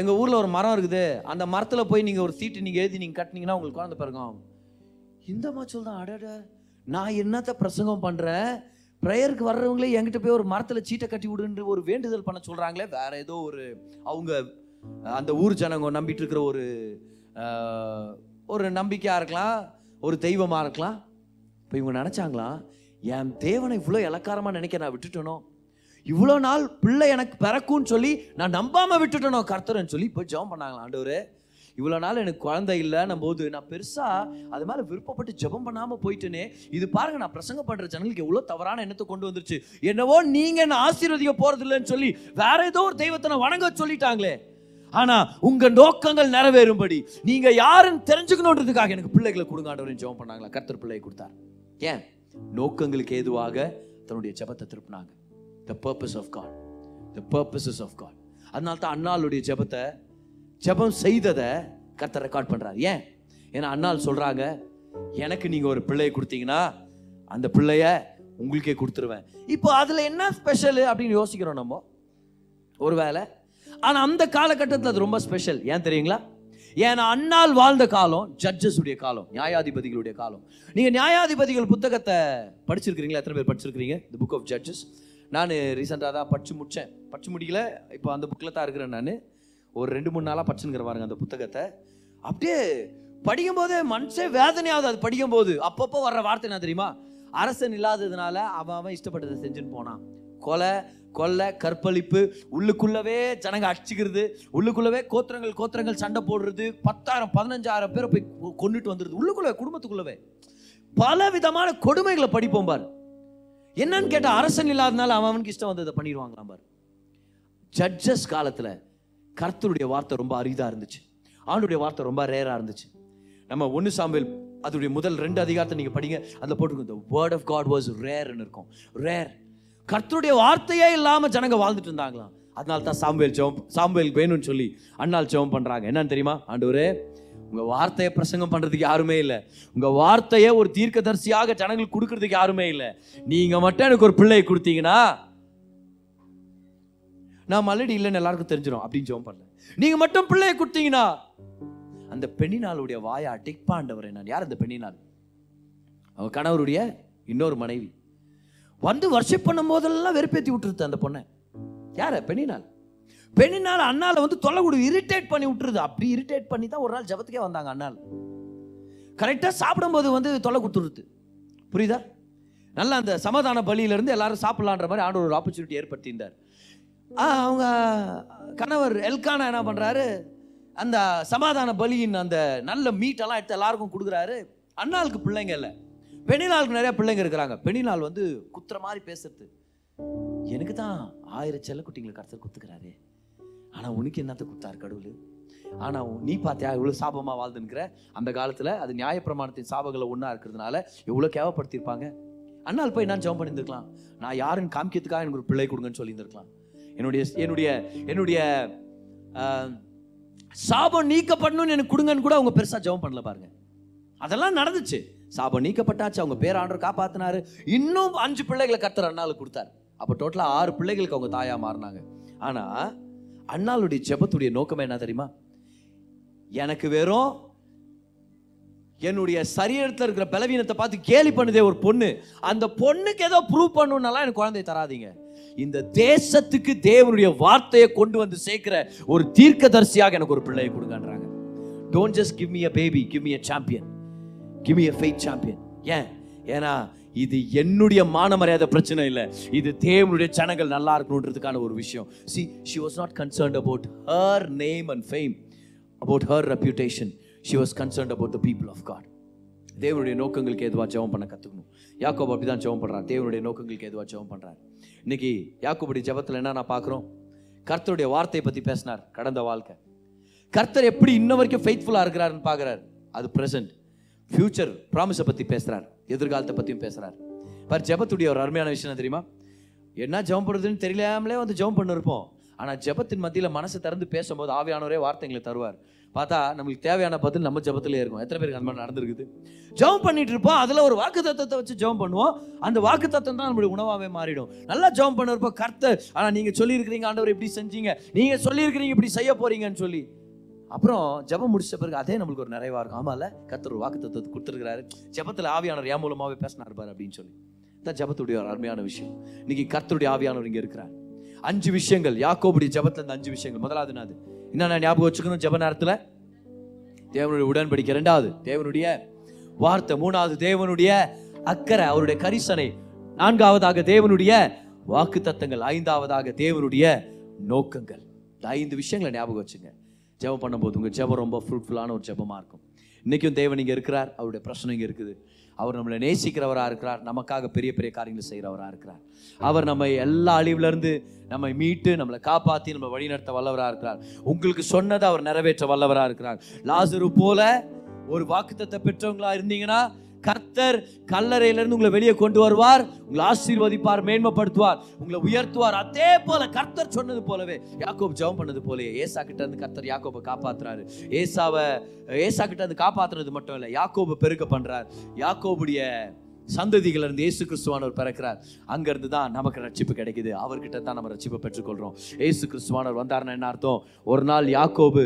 எங்கள் ஊரில் ஒரு மரம் இருக்குது. அந்த மரத்தில் போய் நீங்கள் ஒரு சீட்டு நீங்கள் எழுதி நீங்கள் கட்டினீங்கன்னா உங்களுக்கு குழந்தை பிறகும் இந்த மாச்சல் தான் அடட. நான் என்னத்த பிரசங்கம் பண்ணுறேன் ப்ரேயருக்கு வர்றவங்களே என்கிட்ட போய் ஒரு மரத்தில் சீட்டை கட்டி விடுன்ற ஒரு வேண்டுதல் பண்ண சொல்கிறாங்களே வேற ஏதோ ஒரு அவங்க அந்த ஊர் ஜனங்க நம்பிட்டு இருக்கிற ஒரு ஒரு நம்பிக்கையாக இருக்கலாம் ஒரு தெய்வமாக இருக்கலாம். இப்போ இவங்க நினச்சாங்களாம் என் தேவனை இவ்வளோ இலக்காரமாக நினைக்க நான் விட்டுட்டனோ? இவ்வளோ நாள் பிள்ளை எனக்கு பிறக்கும்னு சொல்லி நான் நம்பாமல் விட்டுட்டனோ கர்த்தர்னு சொல்லி போய் ஜெபம் பண்ணாங்களாம் ஆண்டவர்? இவ்வளோ நாள் எனக்கு குழந்தை இல்லைன்னும் போது நான் பெருசாக அது மேலே விருப்பப்பட்டு ஜெபம் பண்ணாமல் போயிட்டேனே. இது பாருங்க நான் பிரசங்கம் பண்ணுற ஜனங்களுக்கு எவ்வளோ தவறான எண்ணத்தை கொண்டு வந்துருச்சு. என்னவோ நீங்கள் என்ன ஆசீர்வதிக்க போறது இல்லைன்னு சொல்லி வேற ஏதோ ஒரு தெய்வத்தை நான் வணங்க சொல்லிட்டாங்களே. ஆனா உங்க நோக்கங்கள் நிறைவேறும்படி நீங்க யாருன்னு தெரிஞ்சுக்கணுன்றதுக்காக எனக்கு பிள்ளைகளை கொடுங்க ஆண்டவரையும் ஜெபம் பண்ணாங்களா? கர்த்தர் பிள்ளையை கொடுத்தார். ஏன்? நோக்கங்களுக்கு ஏதுவாக தன்னுடைய ஜெபத்தை திருப்பினாங்க. The purpose of God the purposes of God அதனால தான் அண்ணாளுடைய ஜெபத்தை ஜெபம் செய்ததை கர்த்தர் ரெக்கார்ட் பண்ணுறாரு ஏன்? ஏன்னா அண்ணாள் சொல்கிறாங்க எனக்கு நீங்கள் ஒரு பிள்ளையை கொடுத்தீங்கன்னா அந்த பிள்ளைய உங்களுக்கே கொடுத்துருவேன். இப்போ அதில் என்ன ஸ்பெஷல் அப்படின்னு யோசிக்கிறோம் நம்ம? ஒருவேளை ஆனால் அந்த காலகட்டத்தில் அது ரொம்ப ஸ்பெஷல் ஏன் தெரியுங்களா? ஏன்னா அண்ணால் வாழ்ந்த காலம் ஜட்ஜஸ் உடைய காலம் நியாயாதிபதிகளுடைய காலம். நீங்கள் நியாயாதிபதிகள் புத்தகத்தை படிச்சிருக்கிறீங்களா? எத்தனை பேர் படிச்சிருக்கிறீங்க? தி புக் ஆஃப் ஜட்ஜஸ் நான் ரீசெண்டாக தான் படிச்சு முடித்தேன் படிச்சு முடிக்கல இப்போ அந்த புக்கில் தான் இருக்கிறேன் நான். ஒரு ரெண்டு மூணு நாளாக படிச்சுங்கிற பாருங்க அந்த புத்தகத்தை. அப்படியே படிக்கும்போதே மனுஷே வேதனையாவது அது படிக்கும் போது அப்பப்போ வர்ற வார்த்தை என்ன தெரியுமா? அரசன் இல்லாததுனால அவன் அவன் இஷ்டப்பட்டதை செஞ்சுன்னு போனான். கொலை கொலை கற்பழிப்பு உள்ளுக்குள்ளவே ஜனங்க அடிச்சுக்கிறது உள்ளுக்குள்ளவே கோத்திரங்கள் கோத்திரங்கள் சண்டை போடுறது பத்தாயிரம் பதினஞ்சாயிரம் பேரை போய் கொ- வந்துடுது. உள்ளுக்குள்ளே குடும்பத்துக்குள்ளவே. பல விதமான கொடுமைகளை படிப்போம் பாரு. என்னன்னு கேட்டால் அரசன் இல்லாதனால அவன் அவனுக்கு இஷ்டம் வந்ததை பண்ணிடுவாங்களாம் பாரு. ஜட்ஜஸ் காலத்தில் கர்த்தருடைய வார்த்தை ரொம்ப அரிதாக இருந்துச்சு. ஆண்டுடைய வார்த்தை ரொம்ப ரேராக இருந்துச்சு. நம்ம ஒன்று சாம்பல் அதோடைய முதல் ரெண்டு அதிகாரத்தை நீங்கள் படிங்க. அதில் போட்டுருக்கோம் the word of God was ரேர்னு இருக்கும். ரேர் கர்த்தருடைய வார்த்தையே இல்லாமல் ஜனங்க வாழ்ந்துட்டு இருந்தாங்களாம் அதனால தான் சாம்பேல் ஜெபம் சாம்பேல் வேணும்னு சொல்லி அண்ணால் ஜெபம் பண்ணுறாங்க என்னன்னு தெரியுமா? ஆண்டவரே உங்கள் வார்த்தையை பிரசங்கம் பண்ணுறதுக்கு யாருமே இல்லை. உங்கள் வார்த்தையை ஒரு தீர்க்கதரிசியாக ஜனங்களுக்கு கொடுக்கறதுக்கு யாருமே இல்லை. நீங்கள் மட்டும் எனக்கு ஒரு பிள்ளையை கொடுத்தீங்கன்னா நான் மல்லடி இல்லைன்னு எல்லாருக்கும் தெரிஞ்சிடும் அப்படின்னு ஜெபம் பண்ணல. நீங்கள் மட்டும் பிள்ளையை கொடுத்தீங்கன்னா அந்த பெண்ணினாளுடைய வாயை பாண்டவர் நான். யார் அந்த பெண்ணினால் அவன் கணவருடைய இன்னொரு மனைவி. வந்து வர்ஷிப் பண்ணும் போதெல்லாம் வெறுப்பேற்றி விட்டுருது அந்த பொண்ணை. யார? பெண்ணினால். பெண்ணினால் அண்ணால வந்து தொல்லை கொடு இரிட்டேட் பண்ணி விட்டுருது. அப்படி இரிட்டேட் பண்ணி தான் ஒரு நாள் ஜபத்துக்கே வந்தாங்க அண்ணால் கரெக்டாக சாப்பிடும்போது வந்து தொல்லை கொடுத்துருது. புரியுதா? நல்லா அந்த சமாதான பலியிலேருந்து எல்லாரும் சாப்பிட்லான்ற மாதிரி ஆண்டு ஒரு ஆப்பர்ச்சுனிட்டி ஏற்படுத்தியிருந்தார். அவங்க கணவர் எல்கானா என்ன பண்ணுறாரு அந்த சமாதான பலியின் அந்த நல்ல மீட்டெல்லாம் எடுத்து எல்லாருக்கும் கொடுக்குறாரு. அண்ணாளுக்கு பிள்ளைங்க இல்லை. பெண்ணினாளுக்கு நிறைய பிள்ளைங்க இருக்கிறாங்க. பெண்ணினாள் வந்து குத்துற மாதிரி பேசுறது. எனக்கு தான் ஆயிரம் செல்ல குட்டிங்களை கருத்தர் குத்துக்கிறாரு. ஆனா உனக்கு என்னத்த குத்தாரு கடவுள்? ஆனா உன் நீ பார்த்தியா இவ்வளவு சாபமா வாழ்ந்துங்கிற அந்த காலத்துல அது நியாயப்பிரமாணத்தின் சாபங்களை ஒன்றா இருக்கிறதுனால எவ்வளவு கேவப்படுத்தியிருப்பாங்க அண்ணால் போய் நான் ஜெபம் பண்ணியிருந்துருக்கலாம். நான் யாருன்னு காமிக்கிறதுக்காக எனக்கு ஒரு பிள்ளை கொடுங்கன்னு சொல்லியிருந்திருக்கலாம். என்னுடைய என்னுடைய என்னுடைய சாபம் நீக்கப்படணும்னு எனக்கு கொடுங்கன்னு கூட அவங்க பெருசா ஜெபம் பண்ணல பாருங்க. அதெல்லாம் நடந்துச்சு. சாபம் நீக்கப்பட்டாச்சு அவங்க பேர் ஆண்டவர் காப்பாத்தினாரு. இன்னும் அஞ்சு பிள்ளைகளை கத்துற அண்ணாளுக்கு கொடுத்தாரு. அப்போ டோட்டலா ஆறு பிள்ளைகளுக்கு அவங்க தாயா மாறினாங்க. ஆனா அண்ணாளுடைய ஜெபத்துடைய நோக்கம் என்ன தெரியுமா? எனக்கு வெறும் என்னுடைய சரீரத்தில் இருக்கிற பலவீனத்தை பார்த்து கேலி பண்ணுதே ஒரு பொண்ணு. அந்த பொண்ணுக்கு ஏதோ ப்ரூவ் பண்ணணும்னாலாம் எனக்கு குழந்தை தராதீங்க. இந்த தேசத்துக்கு தேவனுடைய வார்த்தையை கொண்டு வந்து சேர்க்கிற ஒரு தீர்க்கதரிசியாக எனக்கு ஒரு பிள்ளையை கொடுங்கன்றாங்க. Don't just give me a baby give me a champion give me faith champion ஏன்? ஏன்னா இது என்னுடைய மான மரியாதை பிரச்சனை இல்லை. இது தேவனுடைய ஜனங்கள் நல்லா இருக்கணுன்றதுக்கான ஒரு விஷயம். C she was not concerned about her name and fame about her reputation she was concerned about the people of God தேவனுடைய நோக்கங்களுக்கு எதுவாக ஜெபம் பண்ண கற்றுக்கணும் யாக்கோப் அப்படி தான் ஜெபம் பண்ணுறான் தேவனுடைய நோக்கங்களுக்கு எதுவாக ஜெபம் பண்ணுறாரு இன்னைக்கு யாக்கோபுடைய ஜெபத்தில் என்ன நான் பார்க்குறோம்? கர்த்தருடைய வார்த்தையை பற்றி பேசினார் கடந்த வாழ்க்கை. கர்த்தர் எப்படி இன்ன வரைக்கும் ஃபெய்த்ஃபுல்லாக இருக்கிறாருன்னு பார்க்குறாரு. அது ப்ரெசன்ட் ஃபியூச்சர் ப்ராமிஸை பற்றி பேசுகிறார் எதிர்காலத்தை பற்றியும் பேசுகிறார் பார் ஜெபத்துடைய ஒரு அருமையான விஷயம் தெரியுமா? என்ன ஜெபம் பண்ணுறதுன்னு தெரியாமலே வந்து ஜெபம் பண்ணிருப்போம். ஆனால் ஜெபத்தின் மத்தியில் மனசு திறந்து பேசும்போது ஆவியானவரே வார்த்தைங்களை தருவார். பார்த்தா நம்மளுக்கு தேவையான பதில் நம்ம ஜபத்திலே இருக்கும். எத்தனை பேருக்கு அந்த மாதிரி நடந்திருக்குது? ஜெபம் பண்ணிட்டு இருப்போம். அதில் ஒரு வாக்கு தத்துவத்தை வச்சு ஜெபம் பண்ணுவோம். அந்த வாக்கு தத்துவம் தான் நம்மளுடைய உணவாகவே மாறிடும். நல்லா ஜெபம் பண்ணிருப்போம். கர்த்தர் ஆனால் நீங்கள் சொல்லியிருக்கிறீங்க ஆண்டவர் இப்படி செஞ்சீங்க. நீங்கள் சொல்லியிருக்கிறீங்க இப்படி செய்ய போறீங்கன்னு சொல்லி. அப்புறம் ஜெபம் முடிச்ச பிறகு அதே நம்மளுக்கு ஒரு நிறைவாக இருக்கும். ஆமாம்ல கத்தர் ஒரு வாக்கு தத்துவத்தை கொடுத்துருக்கிறாரு. ஜெபத்தில் ஆவியானவர் என் மூலமாகவே பேசினார் பாரு அப்படின்னு சொல்லி. தான் ஜெபத்துடைய ஒரு அருமையான விஷயம். இன்னைக்கு கர்த்தருடைய ஆவியானவர் இங்கே இருக்கிறார். அஞ்சு விஷயங்கள். யாக்கோபுடைய ஜபத்தில் இந்த அஞ்சு விஷயங்கள். முதலாவது என்னது? என்னென்ன ஞாபகம் வச்சுக்கணும் ஜெப நேரத்தில்? தேவனுடைய உடன்படிக்கை. ரெண்டாவது தேவனுடைய வார்த்தை. மூணாவது தேவனுடைய அக்கறை. அவருடைய கரிசனை. நான்காவதாக தேவனுடைய வாக்கு தத்தங்கள். ஐந்தாவதாக தேவனுடைய நோக்கங்கள். இந்த ஐந்து விஷயங்களை ஞாபகம் வச்சுங்க. ஜெபம் பண்ணும்போது உங்கள் ஜெபம் ரொம்ப ஃப்ரூட்ஃபுல்லான ஒரு ஜெபமாக இருக்கும். இன்றைக்கும் தேவன் இங்கே இருக்கிறார். அவருடைய பிரச்சனை இங்கே இருக்குது. அவர் நம்மளை நேசிக்கிறவராக இருக்கிறார். நமக்காக பெரிய பெரிய காரியங்களை செய்கிறவராக இருக்கிறார். அவர் நம்ம எல்லா அழிவுலேருந்து நம்மை மீட்டு நம்மளை காப்பாற்றி நம்ம வழிநடத்த வல்லவராக இருக்கிறார். உங்களுக்கு சொன்னதை அவர் நிறைவேற்ற வல்லவராக இருக்கிறார். லாசரு போல ஒரு வாக்குத்தத்தை பெற்றவங்களா இருந்தீங்கன்னா கர்த்தர் கல்லறையிலிருந்து உங்களை வெளியே கொண்டு வருவார். உங்களை ஆசீர்வதிப்பார் மேன்மைப்படுத்துவார் உங்களை உயர்த்துவார். அதே போல கர்த்தர் சொன்னது போலவே யாக்கோப் ஜெபம் பண்ணது போலயே ஏசா கிட்ட இருந்து கர்த்தர் யாக்கோபை காப்பாத்துறாரு. ஏசாவை ஏசா கிட்ட இருந்து காப்பாத்துறது மட்டும் இல்லை யாக்கோபை பெருக்க பண்றார். யாக்கோபுடைய சந்ததிகள் இருந்து ஏசு கிறிஸ்துவானவர் பிறக்கிறார். அங்கேருந்து தான் நமக்கு ரட்சிப்பு கிடைக்குது. அவர்கிட்ட தான் நம்ம ரட்சிப்பை பெற்றுக்கொள்றோம். ஏசு கிறிஸ்துவானவர் வந்தாருன்னா என்ன அர்த்தம்? ஒரு நாள் யாக்கோபு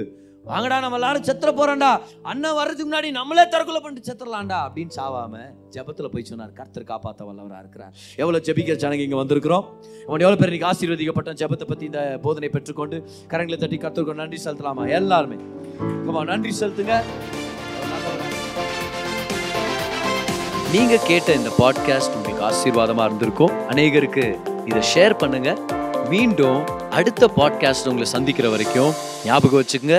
வாங்கடா நம்ம எல்லாரும் செத்துற போறோம்டா. அண்ணன் வர்றதுக்கு முன்னாடி நம்மளே தற்கொலை பண்ணிட்டு செத்துடலாம்டா அப்படின்னு சாவாம ஜபத்துல போய் சொன்னார். கர்த்தர் காப்பாத்த வல்லவரா இருக்கிறார். எவ்வளவு ஜபிக்கிற ஜனங்க இங்க வந்திருக்கிறோம். அவன் எவ்வளவு பேர் இன்னைக்கு ஆசீர்வதிக்கப்பட்ட ஜெபத்தை பத்தி இந்த போதனை பெற்றுக்கொண்டு கரங்களை தட்டி கர்த்தருக்கு நன்றி செலுத்தலாமா? எல்லாருமே. நன்றி செலுத்துங்க. நீங்க கேட்ட இந்த பாட்காஸ்ட் உங்களுக்கு ஆசீர்வாதமா இருந்திருக்கும். அநேகருக்கு இதை ஷேர் பண்ணுங்க. மீண்டும் அடுத்த பாட்காஸ்ட் உங்களை சந்திக்கிற வரைக்கும் ஞாபகம் வச்சுக்கோங்க.